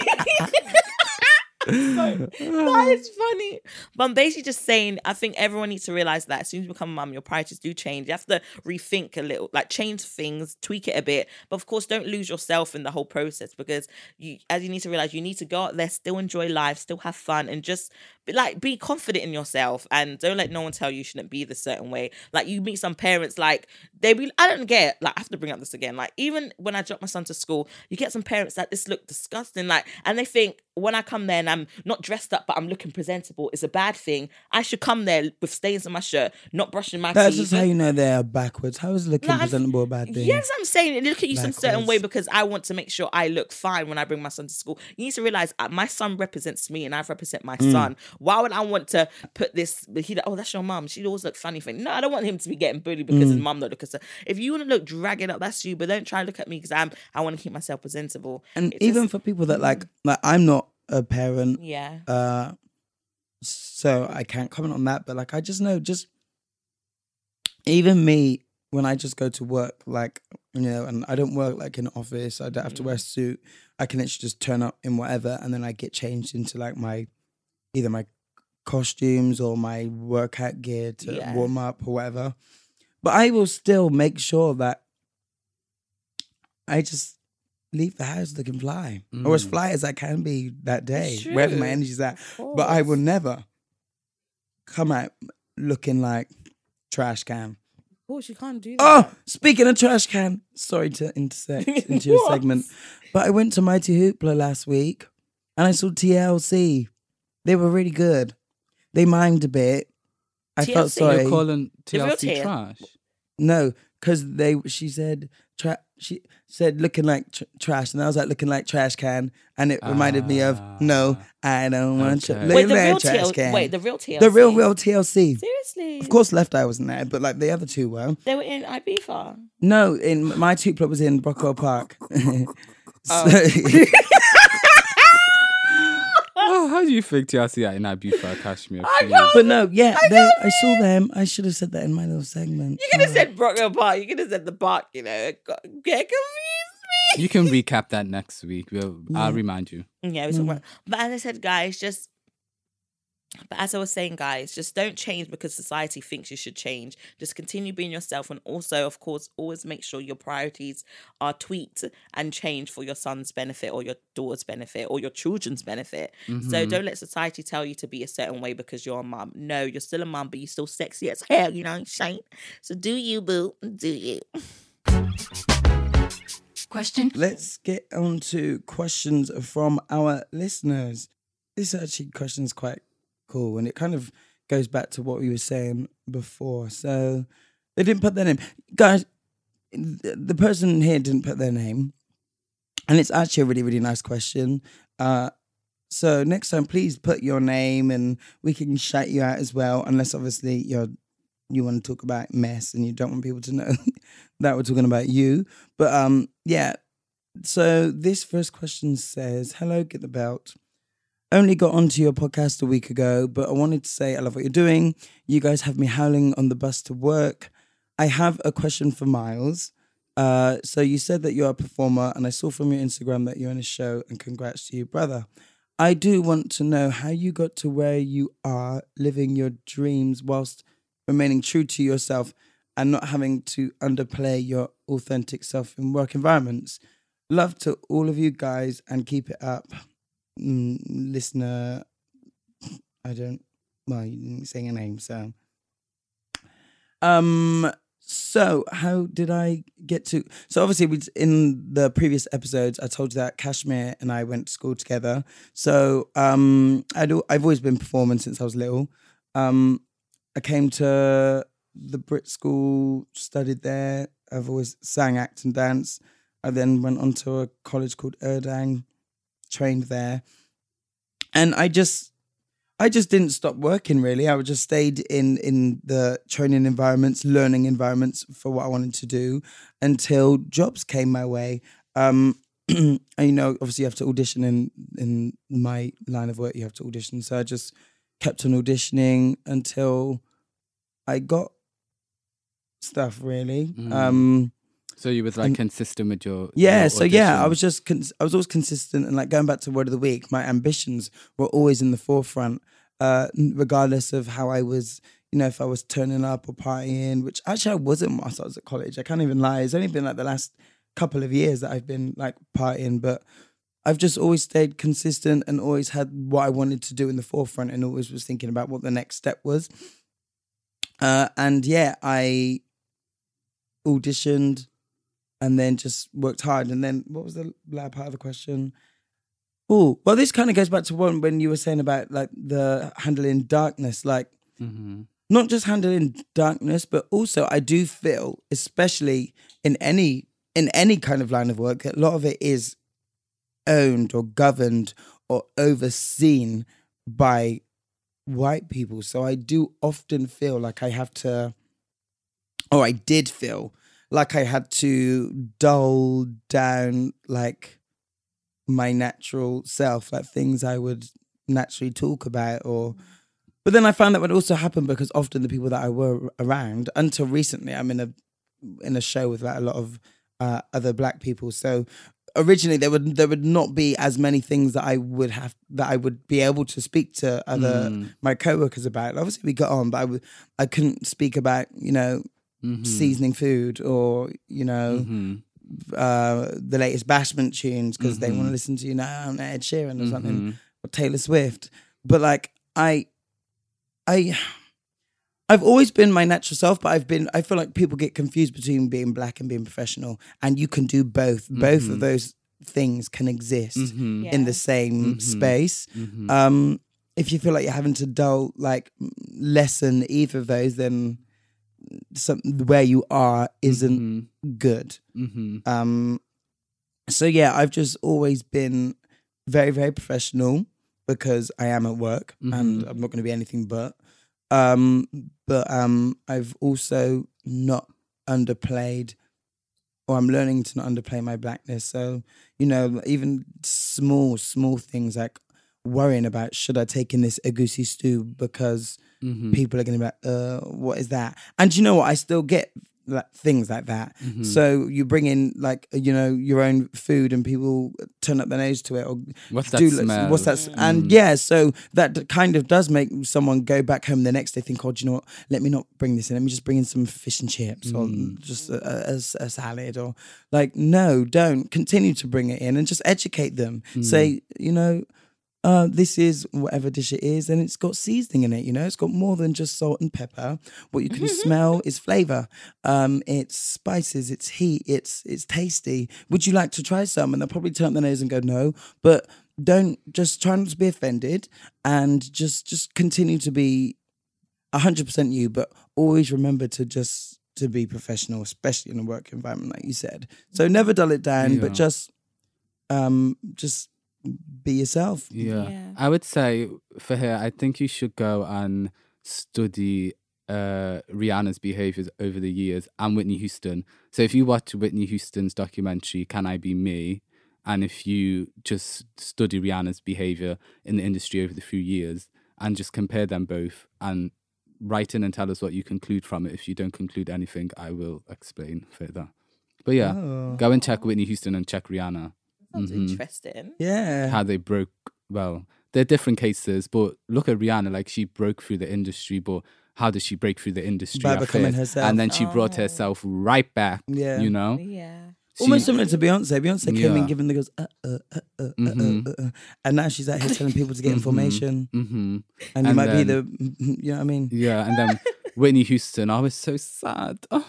that is funny. But I'm basically just saying, I think everyone needs to realize that as soon as you become a mum, your priorities do change. You have to rethink a little, like change things, tweak it a bit. But of course, don't lose yourself in the whole process because you, as you need to realize, you need to go out there, still enjoy life, still have fun, and just be, like be confident in yourself and don't let no one tell you you shouldn't be the certain way. Like you meet some parents, like they be, I don't get, like I have to bring up this again. Like even when I drop my son to school, you get some parents that this look disgusting, like, and they think when I come there and I'm not dressed up but I'm looking presentable is a bad thing. I should come there with stains on my shirt, not brushing my That's teeth. just how you know they're backwards. How is looking No, I'm- presentable a bad thing? Yes, I'm saying look at you some certain way because I want to make sure I look fine when I bring my son to school. You need to realize uh, my son represents me and I represent my Mm. son. Why would I want to put this? He, oh, that's your mom. She always look funny. Thing. No, I don't want him to be getting bullied because his mom not look. So if you want to look dragging up, that's you. But don't try to look at me because I'm. I want to keep myself presentable. And It's even just- for people that like, like I'm not a parent, yeah, uh, so I can't comment on that. But like, I just know, just even me when I just go to work, like you know, and I don't work like in an office. I don't have to wear a suit. I can literally just turn up in whatever, and then I get changed into like my either my costumes or my workout gear to Yeah. warm up or whatever. But I will still make sure that I just leave the house looking fly or as Mm. fly as I can be that day, wherever my energy's at. But I will never come out looking like trash can. of course you can't do that. Oh, speaking of trash can, sorry to intersect into your segment, but I went to Mighty Hoopla last week and I saw TLC. They were really good. They mimed a bit. I felt sorry. You're calling TLC trash. No, because they she said tra- she said looking like tr- trash, and I was like looking like trash can, and it reminded me of ah. no, I don't want you okay. looking Wait, the like real trash TL, can. wait, the real TLC. the real real TLC. Seriously, Of course, Left Eye wasn't there, but like the other two were. they were in Ibiza. No, in my two club was in Brockwell Park. Oh. So- how do you think TLC are in Ibiza, Kashmir? please? but no, yeah, they, I saw them. I should have said that in my little segment. You could have said Brockwell Park. You could have said the park. You know, get confused me. You can recap that next week. We'll, I'll remind you. Yeah, we talk about. But as I said, guys, just. But as I was saying, guys, just don't change because society thinks you should change. Just continue being yourself, and also, of course, always make sure your priorities are tweaked and changed for your son's benefit, or your daughter's benefit, or your children's benefit. So mm-hmm. don't let society tell you to be a certain way because you're a mum. No, you're still a mum, but you're still sexy as hell. You know what So do you, boo? Do you? Question Let's get on to questions from our listeners. This actually question's quite cool, and it kind of goes back to what we were saying before. So they didn't put their name, guys. The person here didn't put their name, and it's actually a really really nice question. Uh, so next time, please put your name, and we can shout you out as well. Unless obviously you're you want to talk about mess and you don't want people to know that we're talking about you. But um, yeah. So this first question says, "Hello, get the belt. Only got onto your podcast a week ago, but I wanted to say I love what you're doing. You guys have me howling on the bus to work. I have a question for Miles. Uh, so you said that you're a performer, and I saw from your Instagram that you're in a show, and congrats to you, brother. I do want to know how you got to where you are, living your dreams whilst remaining true to yourself and not having to underplay your authentic self in work environments. Love to all of you guys and keep it up. Mm, listener, I don't, well, you didn't say your name, so. Um, so how did I get to? So obviously, we in the previous episodes, I told you that Kashmir and I went to school together. So um, I'd, al- I've always been performing since I was little. Um, I came to the Brit School, studied there. I've always sang, act, and dance. I then went on to a college called Urdang, trained there, and I just, I just didn't stop working. Really, I just stayed in in the training environments, learning environments for what I wanted to do until jobs came my way. Um, and, you know, obviously, you have to audition in in my line of work. You have to audition, so I just kept on auditioning until I got stuff. Really. Mm. Um, So you was like And- consistent with your yeah, your so yeah, I was just cons- I was always consistent and like going back to word of the week, my ambitions were always in the forefront, uh, regardless of how I was. You know, if I was turning up or partying, which actually I wasn't whilst I was at college. I can't even lie. It's only been like the last couple of years that I've been like partying, but I've just always stayed consistent and always had what I wanted to do in the forefront and always was thinking about what the next step was. Uh, and yeah, I auditioned and then just worked hard. And then what was the latter part of the question? Oh, well, this kind of goes back to one when you were saying about like the handling darkness, like Mm-hmm. not just handling darkness, but also I do feel, especially in any in any kind of line of work, a lot of it is owned or governed or overseen by white people. So I do often feel like I have to, or I did feel like I had to dull down like my natural self, like things I would naturally talk about or but then I found that would also happen because often the people that I were around until recently, I'm in a in a show with like a lot of uh, other black people. So originally there would there would not be as many things that I would have that I would be able to speak to other Mm. my coworkers about. Obviously we got on, but I would I couldn't speak about you know Mhm. seasoning food or you know Mhm. uh, the latest Bashment tunes because they want to listen to you know Ed Sheeran or something Mhm. or Taylor Swift. But like I, I, I've always been my natural self, but I've been. I feel like people get confused between being black and being professional, and you can do both. Both of those things can exist Mhm. in the same Mhm. space. Mhm. Um, if you feel like you're having to dull like lessen either of those, then some where you are isn't Mhm. good. Mhm. Um, so yeah, I've just always been very, very professional because I am at work and Mhm. I'm not going to be anything but. Um, but um, I've also not underplayed, or I'm learning to not underplay my blackness. So you know, even small, small things like worrying about should I take in this egusi stew because Mhm. people are going to be like, uh, what is that? And you know what? I still get like things like that. Mhm. So you bring in like you know your own food, and people turn up their nose to it, or What's that do smell? what's that? Mm. And yeah, so that kind of does make someone go back home the next day, think, oh, do you know what? Let me not bring this in. Let me just bring in some fish and chips, or Mm. just a, salad, or like no, don't continue to bring it in and just educate them. Mm. Say, you know, uh, this is whatever dish it is, and it's got seasoning in it. You know, it's got more than just salt and pepper. What you can smell is flavor. Um, it's spices. It's heat. It's it's tasty. Would you like to try some? And they'll probably turn up their nose and go no, but don't just try not to be offended, and just just continue to be hundred percent you, but always remember to just to be professional, especially in a work environment, like you said. So never dull it down, but just um just be yourself. Yeah. Yeah. I would say for her, I think you should go and study uh, Rihanna's behaviors over the years and Whitney Houston. So if you watch Whitney Houston's documentary, Can I Be Me? And if you just study Rihanna's behavior in the industry over the few years and just compare them both and write in and tell us what you conclude from it. If you don't conclude anything, I will explain further. But yeah, Oh. go and check Whitney Houston and check Rihanna. Sounds Mhm interesting. Yeah. how they broke well they're different cases but look at rihanna like she broke through the industry but how did she break through the industry By becoming first? herself. and then she brought Oh. herself right back Yeah. you know Yeah. Almost similar to Beyonce. Beyonce came in giving the girls, uh, uh, uh, uh, uh, Mhm. uh, uh, uh, and now she's out here telling people to get Mhm. information. hmm And you And might be the, you know what I mean? yeah and then whitney houston i was so sad oh,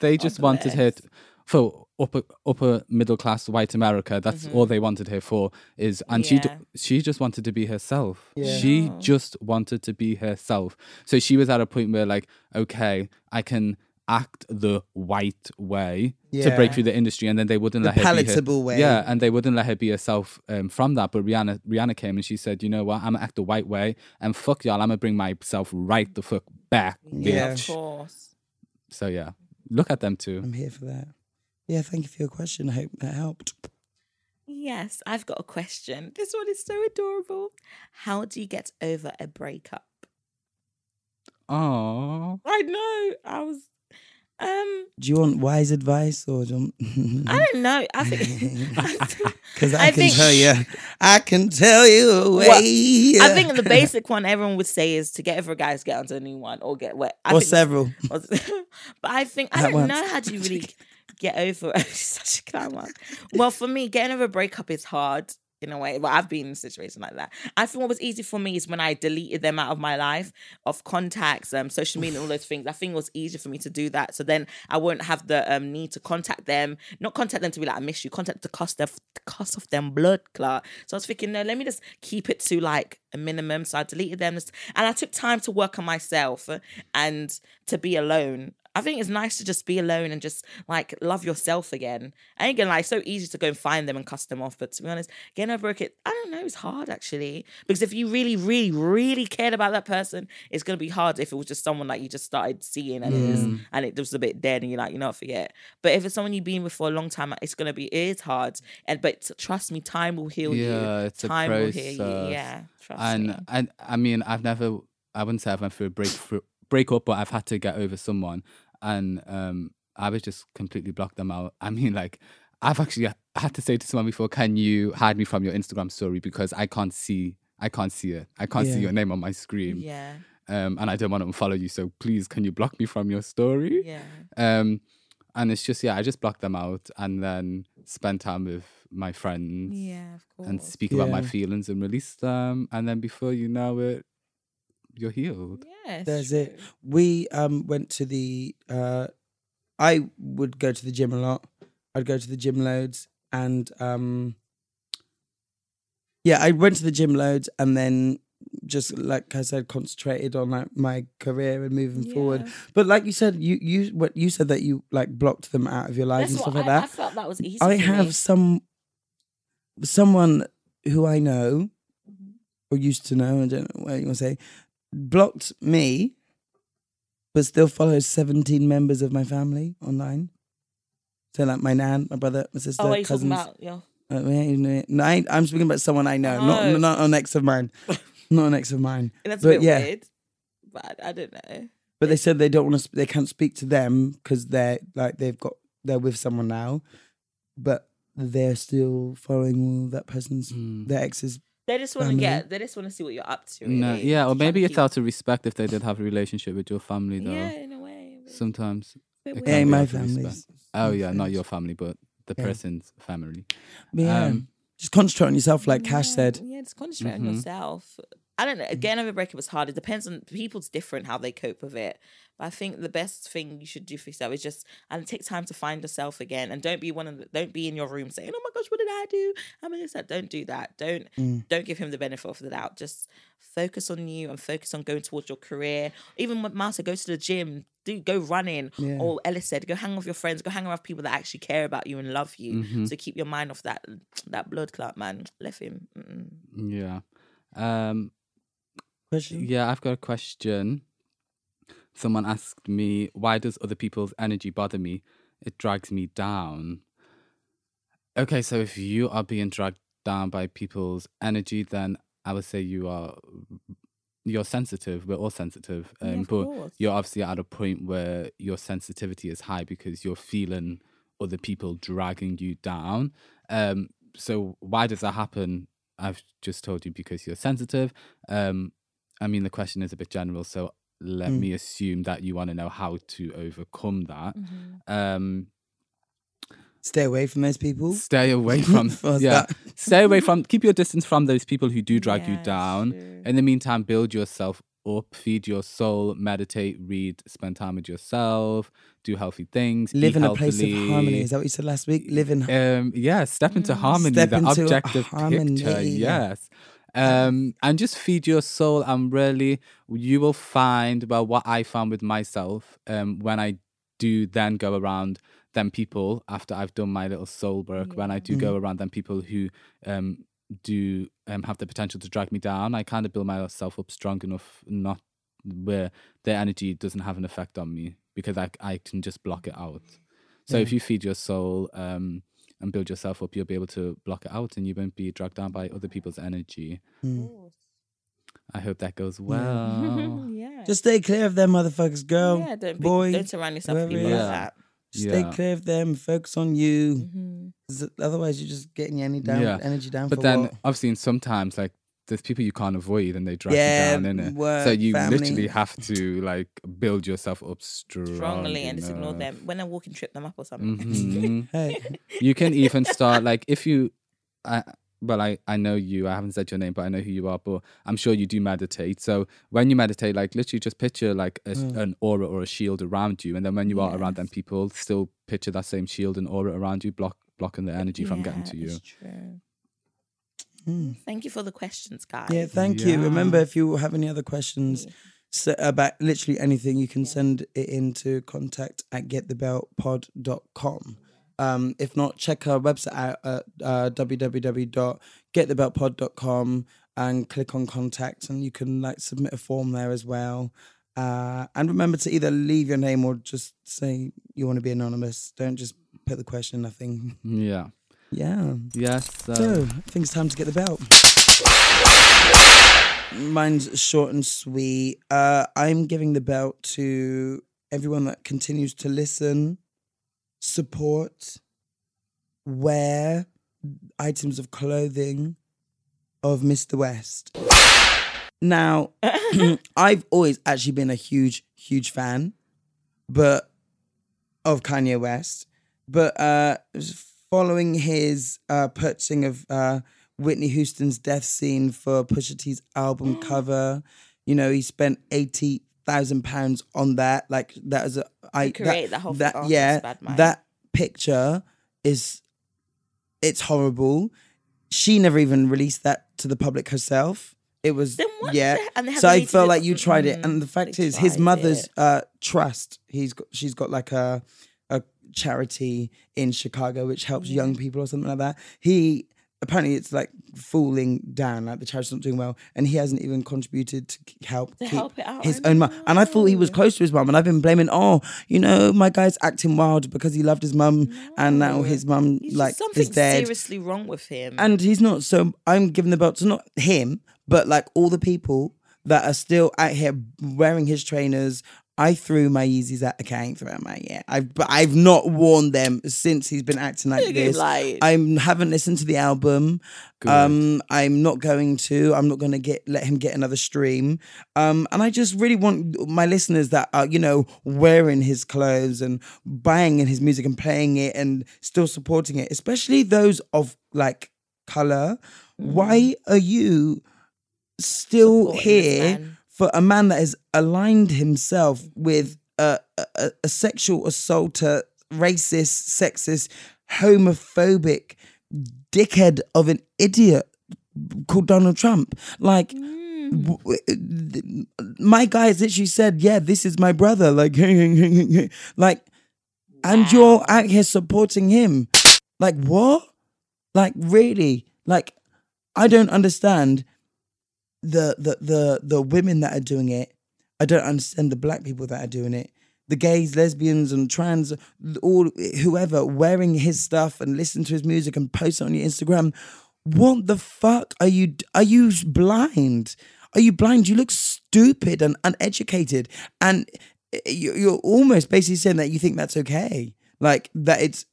they just wanted her to, for upper upper middle class white america that's all they wanted her for is and she d- she just wanted to be herself Yeah. she just wanted to be herself so she was at a point where like okay i can act the white way to break through the industry and then they wouldn't The let her be her- palatable way. yeah and they wouldn't let her be herself um, from that but rihanna rihanna came and she said you know what i'm gonna act the white way and fuck y'all i'm gonna bring myself right the fuck back Yeah. Of course. so yeah look at them too I'm here for that. Yeah, thank you for your question. I hope that helped. Yes, I've got a question. This one is so adorable. How do you get over a breakup? oh I know. I was um Do you want wise advice or do I don't know. I think Because I, I can think- tell you, I can tell you a way. I think the basic one everyone would say is to get over a guy is get onto a new one or get wet. I or think- several. but I think I At don't once. know how do you really get over it. such a clown one. Well, for me, getting over a breakup is hard. in a way. But I've been in a situation like that. I think what was easy for me is when I deleted them out of my life, of contacts, um, social media, and all those things. I think it was easier for me to do that. So then I won't have the um need to contact them, not contact them to be like I miss you, contact the cost of the cost of them blood clot. So I was thinking, no, let me just keep it to like a minimum. So I deleted them, and I took time to work on myself and to be alone. I think it's nice to just be alone and just like love yourself again. I ain't gonna it's so easy to go and find them and cuss them off. But to be honest, getting over it, I don't know, it's hard actually. Because if you really, really, really cared about that person, it's gonna be hard if it was just someone like you just started seeing and it was mm. and it was a bit dead and you're like, you know, forget. But if it's someone you've been with for a long time, it's gonna be it is hard. And but trust me, time will heal you. Yeah, it's a time will heal you. process. Yeah. Trust and me. and I mean, I've never, I wouldn't say I've went through a break through, breakup, but I've had to get over someone, and um, I was just completely blocked them out. I mean, like, I've actually had to say to someone before, "Can you hide me from your Instagram story because I can't see, I can't see it, I can't see your name on my screen, Yeah. um, and I don't want to follow you. So please, can you block me from your story?" Yeah. Um, and it's just yeah, I just blocked them out and then spend time with my friends Yeah, of course. and speak about my feelings and release them, and then before you know it, you're healed. Yes. There's it. We um went to the uh I would go to the gym a lot. I'd go to the gym loads and um yeah, I went to the gym loads and then just like I said, concentrated on like my career and moving forward. But like you said, you you what you said that you like blocked them out of your life That's and what stuff like I, I that. felt that was easy. I for have me. some someone who I know Mm-hmm. or used to know, I don't know what you want to say, blocked me, but still follows 17 members of my family online. So like my nan, my brother, my sister, Oh, are cousins. about? Yeah. Uh, yeah, no, I, I'm speaking about someone I know, Oh. not not an ex of mine, not an ex of mine. That's But a bit yeah. weird. But I, I don't know. But they said they don't want to. They can't speak to them because they're like they've got they're with someone now, but they're still following all that person's their ex's. They just want to get. They just want to see what you're up to. No, yeah, or maybe it's keep- out of respect if they did have a relationship with your family, though. Yeah, in a way. Sometimes. Bit it weird. can Yeah, be my family. Oh yeah, not your family, but the Yeah. person's family. But yeah, Um, just concentrate on yourself, like Cash said. Yeah, just concentrate Mhm. on yourself. I don't know. Again, over breakup is hard. It depends on people's different how they cope with it. But I think the best thing you should do for yourself is just and take time to find yourself again. And don't be one of the, don't be in your room saying, "Oh my gosh, what did I do? Many this that?" Don't do that. Don't Mm. don't give him the benefit of the doubt. Just focus on you and focus on going towards your career. Even with Martha go to the gym, do go running. Yeah. Or Ellis said, go hang with your friends. Go hang around with people that actually care about you and love you. Mhm. So keep your mind off that that blood clot, man. Left him. Mm-mm. Yeah. Um, Question? yeah, I've got a question. Someone asked me, why does other people's energy bother me? It drags me down. Okay, so if you are being dragged down by people's energy, then I would say you are you're sensitive. We're all sensitive. Yeah, Um, of but course. you're obviously at a point where your sensitivity is high because you're feeling other people dragging you down. Um, so why does that happen? I've just told you because you're sensitive. Um, I mean, the question is a bit general, so let Mm. me assume that you want to know how to overcome that. Mm-hmm. Um, Stay away from those people. stay away from yeah, that? stay away from keep your distance from those people who do drag you down. true. In the meantime, build yourself up, feed your soul, meditate, read, spend time with yourself, do healthy things, Live eat in a place of harmony. Is that what you said last week? Live in. Um, yeah, step into harmony, Step the into objective harmony. picture. Yes. Um, and just feed your soul, and really, you will find. Well, what I found with myself, um, when I do then go around them people after I've done my little soul work, when I do go around them people who um do um have the potential to drag me down, I kind of build myself up strong enough, not where their energy doesn't have an effect on me because I I can just block it out. So if you feed your soul um, and build yourself up, you'll be able to block it out and you won't be dragged down by other people's energy. I hope that goes well. yeah. Just stay clear of them motherfuckers, girl. yeah, don't be, boy. don't surround yourself with whoever people it like is. that. Stay Yeah. clear of them. Focus on you. Mm-hmm. 'Cause Otherwise, you're just getting your energy down. Yeah. Energy down. But for then, what? I've seen sometimes, like, there's people you can't avoid and they drag Yeah, you down, innit? so you family. literally have to, like, build yourself up strong Strongly and just ignore them. When they're walking, trip them up or something. Mhm. hey, you can even start like if you I well, I, I know you. I haven't said your name, but I know who you are. But I'm sure you do meditate. So when you meditate, like literally just picture like a, Mm. an aura or a shield around you, and then when you are around them people, still picture that same shield and aura around you, block blocking the energy from getting to you. It's. Thank you for the questions, guys. Yeah, thank you. Remember, if you have any other questions so about literally anything, you can send it into contact at getthebeltpod.com. Um, if not, check our website out at uh, www.getthebeltpod.com and click on contact, and you can like submit a form there as well. Uh, and remember to either leave your name or just say you want to be anonymous. Don't just put the question, nothing. Yeah. Yeah. Yes. So, So, I think it's time to get the belt. Mine's short and sweet. Uh, I'm giving the belt to everyone that continues to listen, support, wear items of clothing of Mr. West. Now, I've always actually been a huge, huge fan, but of Kanye West. But uh, following his uh, purchasing of uh, Whitney Houston's death scene for Pusha T's album cover, you know, he spent eighty thousand pounds on that. Like that was a I create the whole that Oh, yeah that picture is it's horrible. She never even released that to the public herself. It was Then what yeah. so I felt like you tried it, Mm, and the fact they is, his mother's uh, trust. He's got she's got like a charity in Chicago which helps young people or something like that. He apparently it's like falling down, like the charity's not doing well, and he hasn't even contributed to help To keep help it out, his own mum. And I thought he was oh. close to his mum, and I've been blaming, oh, you know, my guy's acting wild because he loved his mum, and now his mum He's like something is dead. seriously wrong with him. And he's not. So I'm giving the belt to not him, but like all the people that are still out here wearing his trainers. I threw my Yeezys at. Okay, I ain't thrown my yet. I've but I've not worn them since he's been acting like Look at him this. like- I haven't listened to the album. Um, I'm not going to. I'm not going to get let him get another stream. Um, and I just really want my listeners that are you know wearing his clothes and buying in his music and playing it and still supporting it, especially those of like color. Why are you still Supporting here man. For a man that has aligned himself with a, a, a sexual assaulter, racist, sexist, homophobic dickhead of an idiot called Donald Trump? Like, mm. w- my guy has literally said, "Yeah, this is my brother." Like, like, and you're out here supporting him. Like, what? Like, really? Like, I don't understand the the the the women that are doing it. I don't understand the black people that are doing it. The gays, lesbians, and trans, all whoever wearing his stuff and listen to his music and post it on your Instagram. What the fuck are you? Are you blind? Are you blind? You look stupid and uneducated, and eh, eh, you- you're almost basically saying that you think that's okay, like that it's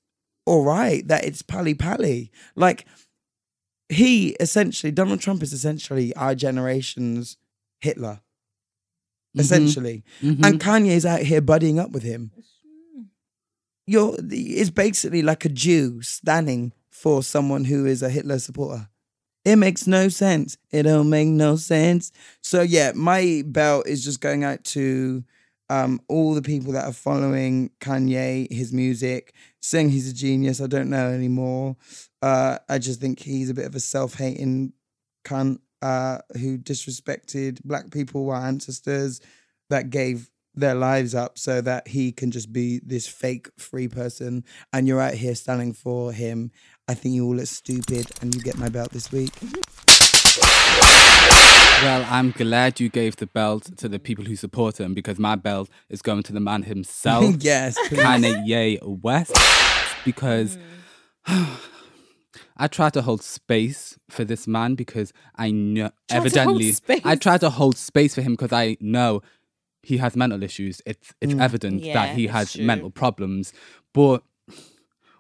all right, that it's pally pally, like he essentially Donald Trump is essentially our generation's Hitler. Essentially. And Kanye is out here buddying up with him. You're it's basically like a Jew standing for someone who is a Hitler supporter. It makes no sense. It don't make no sense. So yeah, my belt is just going out to um, all the people that are following Kanye, his music, saying he's a genius. I don't know anymore. Uh, I just think he's a bit of a self-hating cunt uh, who disrespected black people, our ancestors, that gave their lives up so that he can just be this fake free person. And you're out here standing for him. I think you all look stupid, and you get my belt this week. Well, I'm glad you gave the belt to the people who support him because my belt is going to the man himself. yes, please. Kanye West. Because I try to hold space for this man because I know Try evidently? I try to hold space for him because I know he has mental issues. It's it's evident Yeah, that he has mental problems. But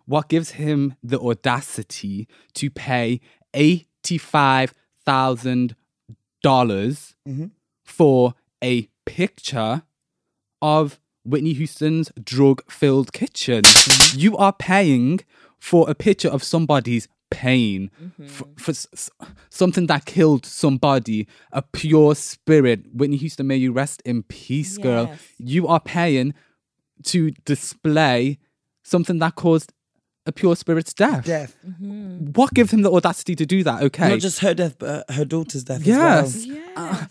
what gives him the audacity to pay eighty five thousand dollars for a picture of Whitney Houston's drug filled kitchen. You are paying for a picture of somebody's pain mm-hmm. for, for s- s- something that killed somebody, a pure spirit. Whitney Houston, may you rest in peace, girl. Yes. You are paying to display something that caused a pure spirit's death. Death. Mm-hmm. What gives him the audacity to do that? Okay. Not just her death, but uh, her daughter's death Yes. as well. Uh,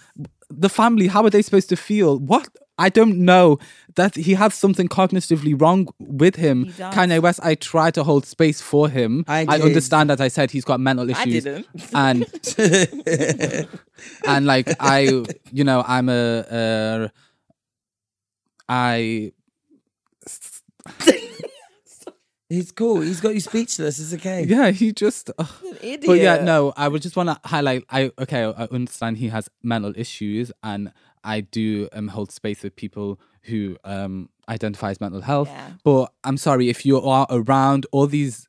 the family, how are they supposed to feel? What? I don't know that he has something cognitively wrong with him. He does. Kanye West, I try to hold space for him. I I, understand, as I said, he's got mental I issues. didn't. And and like I, you know, I'm a, uh, He's cool. He's got you speechless. It's okay. yeah, he just. ugh. Idiot. But yeah, no, I would just want to highlight. I okay, I understand he has mental issues, and I do um hold space with people who um identify as mental health. Yeah. But I'm sorry if you are around all these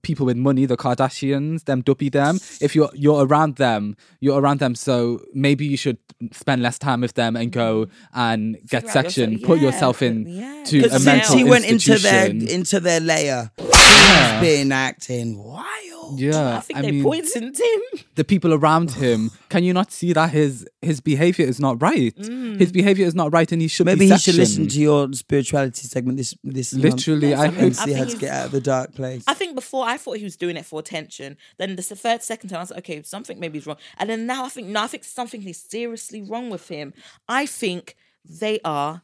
people with money, the Kardashians, them duppy them. If you're you're around them, you're around them. So maybe you should spend less time with them and go and get Figure out section, yourself- put yeah, yourself in yeah, to a Because mental since he went into their institution. into their layer, he's been acting wild. yeah, I think I they mean, poisoned him. the people around him. Can you not see that his his behavior is not right? Mm. His behavior is not right, and he should Maybe be he should listen to your spirituality segment this this Literally, month I and hope- see how to get out of the dark place. I think before I thought he was doing it for attention. Then the third, second time I was like, okay, something maybe is wrong. And then now I think no, I think something is seriously wrong with him. I think they are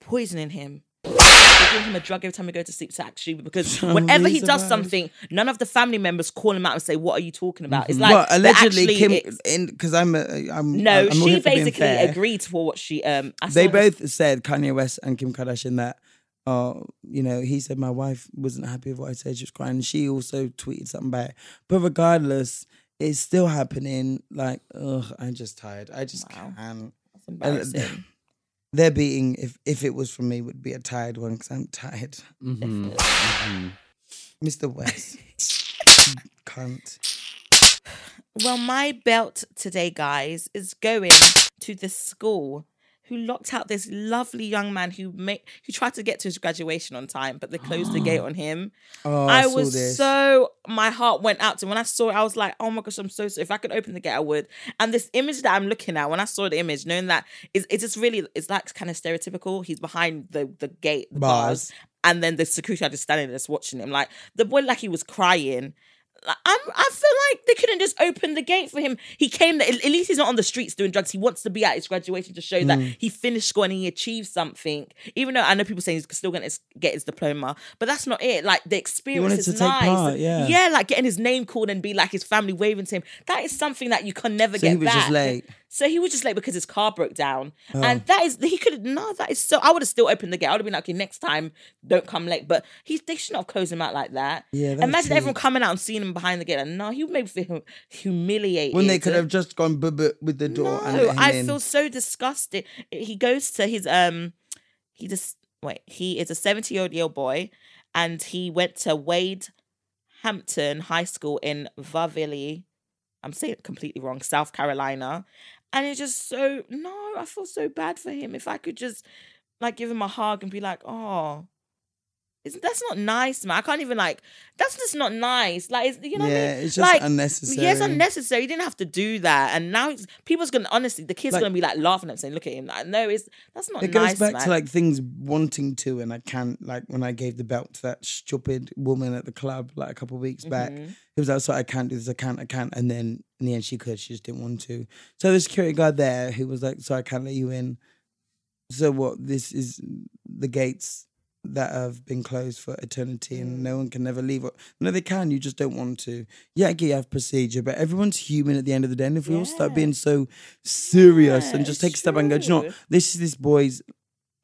poisoning him. Giving him a drug every time he go to sleep to actually because whenever he does something, none of the family members call him out and say, "What are you talking about?" It's like well, they're allegedly, actually Kim, it's- in because I'm, a, I'm no, I'm she here for being basically fair. agreed for what she um. I They saw her- both said Kanye West and Kim Kardashian that, uh, you know, he said my wife wasn't happy with what I said. She was crying. She also tweeted something back. But regardless, it's still happening. Like, ugh, I'm just tired. I just Wow. can't. That's embarrassing. Their beating, if if it was from me, would be a tired one because I'm tired. Mhm. Mr. West, cunt. Well, my belt today, guys, is going to the school who locked out this lovely young man who made who tried to get to his graduation on time, but they closed the gate on him. Oh, I, I was this. so my heart went out to him. when I saw it. I was like, oh my gosh, I'm so so. If I could open the gate, I would. And this image that I'm looking at, when I saw the image, knowing that it's, it's just really it's like kind of stereotypical. He's behind the the gate, the bars, Bars. and then the security guard just standing there just watching him. Like the boy, like he was crying. I'm, I feel like they couldn't just open the gate for him. He came. At at least he's not on the streets doing drugs. He wants to be at his graduation to show that Mm. he finished school and he achieved something. Even though I know people saying he's still going to get his diploma, but that's not it. Like the experience is nice. part, yeah. yeah, like getting his name called and be like his family waving to him. That is something that you can never So get he was back. just late. So he was just late because his car broke down, Oh. and that is he could no, that is so. I would have still opened the gate. I would have been like, okay, next time don't come late. But he they should not have closed him out like that. Yeah, that's imagine everyone coming out and seeing him behind the gate. And no, he would maybe feel humiliated. When they could have just gone bubba with the door and No, I in. feel so disgusted. He goes to his um, he just wait. He is a seventy-year-old boy, and he went to Wade Hampton High School in Vavilly. I'm saying it completely wrong, South Carolina, and it's just so no. I feel so bad for him. If I could just like give him a hug and be like, oh. It's, that's not nice, man. I can't even like. That's just not nice. Like, it's, you know what I Yeah, mean? it's just like, unnecessary. Yeah, it's unnecessary. You didn't have to do that. And now it's, people's gonna honestly, the kids Like- gonna be like laughing at him, saying, "Look at him." Like, no, it's that's not It nice, goes back man. to like things wanting to, and I can't. Like when I gave the belt to that stupid woman at the club like a couple of weeks back, Mm-hmm. it was like, "So I can't do this, I can't, I can't," and then in the end she could, she just didn't want to. So the security guard there who was like, "So I can't let you in." So what? This is the gates that have been closed for eternity, and no one can never leave. No, they can. You just don't want to. Yeah, I get you have procedure, but everyone's human at the end of the day. And if we all start being so serious Yeah, and just take a step back and go, do you know what? This is this boy's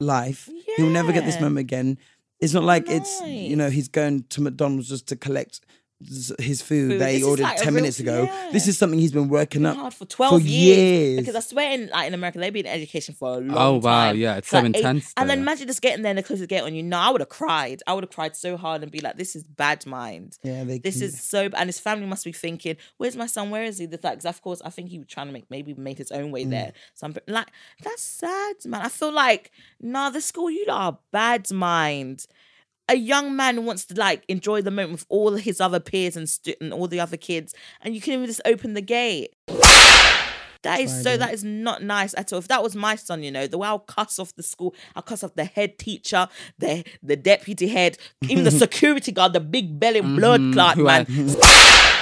life. He'll never get this moment again. It's not like it's you know he's going to McDonald's just to collect his food, Food. that he is ordered like ten real- minutes ago. yeah. This is something he's been working up hard for twelve years. Because I swear, in like in America, they've been in education for a long time. Oh, wow, time. yeah, it's like so eight- intense And then imagine just getting there and they close the gate on you. No, I would have cried. I would have cried so hard and be like, "This is bad mind." Yeah, they This can- is so, and his family must be thinking, "Where's my son? Where is he?" The fact, 'cause of course, I think he was trying to make maybe made his own way Mm. there. Something like that's sad, man. I feel like, nah, the school you lot are bad mind. A young man wants to like enjoy the moment with all his other peers and, stu- and all the other kids, and you can even just open the gate. That is so. That is not nice at all. If that was my son, you know, the way I'll cuss off the school, I'll cuss off the head teacher, the the deputy head, even the security guard, the big belly blood clot Mm-hmm.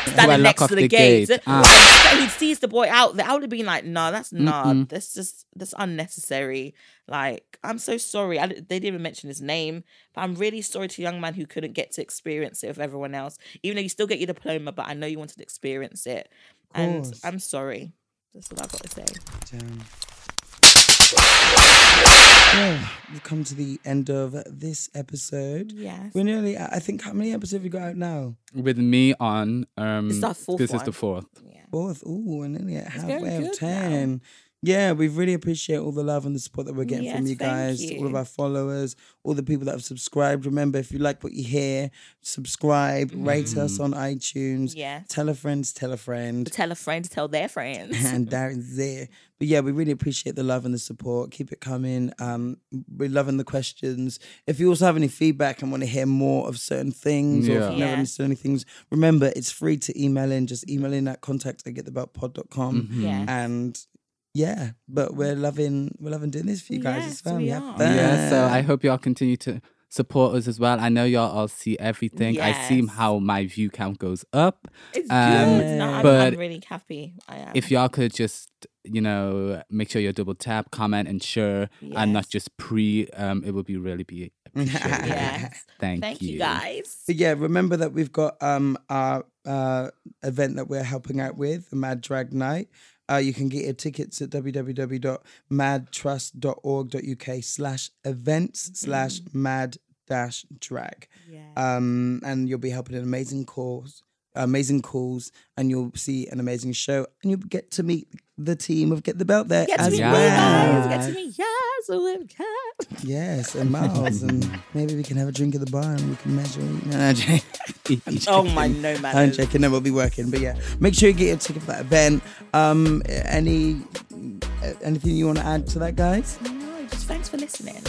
Man, standing next to the, the gate. gate. Ah. He sees the boy out there. I would have been like, no, that's not. That's just that's unnecessary. Like, I'm so sorry. I, they didn't even mention his name, but I'm really sorry to young man who couldn't get to experience it with everyone else. Even though you still get your diploma, but I know you wanted to experience it, and. I'm sorry. That's what I've got to say. Damn. Well, we've come to the end of this episode. Yes. We're nearly, I think, how many episodes have we got out now? With me on, um, It's our fourth this is the fourth. Fourth. Ooh, we're nearly at going halfway of good 10. Yeah, we really appreciate all the love and the support that we're getting from you thank guys, all of our followers, all the people that have subscribed. Remember, if you like what you hear, subscribe, rate us mm-hmm. on iTunes. Yes. Tell a friend, tell a friend. Tell a friend to tell their friends. and Darren's there. But yeah, we really appreciate the love and the support. Keep it coming. Um, we're loving the questions. If you also have any feedback and want to hear more of certain things or if you've never Yeah. understood any things, remember it's free to email in. Just email in at contact at getthebeltpod.com. Mm-hmm. Mm-hmm. Yes. And yeah, but we're loving we're loving doing this for you guys Yes, as well. we have are. Yeah, so I hope y'all continue to support us as well. I know y'all all see everything. I see how my view count goes up. It's Um, good. No, I'm, but I'm really happy. I am. If y'all could just, you know, make sure you double tap, comment, and share, and not just pre, um, it would be really be yes. Thank, Thank you. you guys. But yeah, remember that we've got um our uh event that we're helping out with, the Mad Drag Night. Uh, you can get your tickets at www.madtrust.org.uk slash events slash mad dash drag. Um, and you'll be helping an amazing cause, amazing calls, and you'll see an amazing show, and you'll get to meet the team of Get the Belt there Get to meet Yeah. you guys. Get to meet yes. Yes, and Miles, and maybe we can have a drink at the bar and we can measure. No, no, I'm. Oh my no I'm man. checking them. We'll be working, but yeah, make sure you get your ticket for that event. Um, any anything you want to add to that, guys? No, just thanks for listening.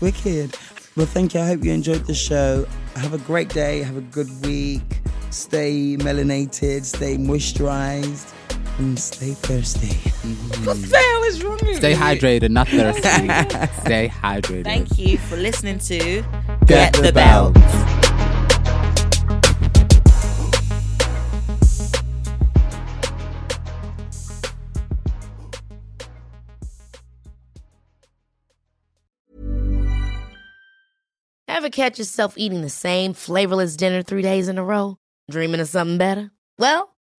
Wicked. Well, thank you. I hope you enjoyed the show. Have a great day. Have a good week. Stay melanated. Stay moisturized. And stay thirsty. Mm. What the hell is wrong with Stay you? hydrated, not thirsty. Stay hydrated. Thank you for listening to Get the Belt. Ever catch yourself eating the same flavorless dinner three days in a row? Dreaming of something better? Well,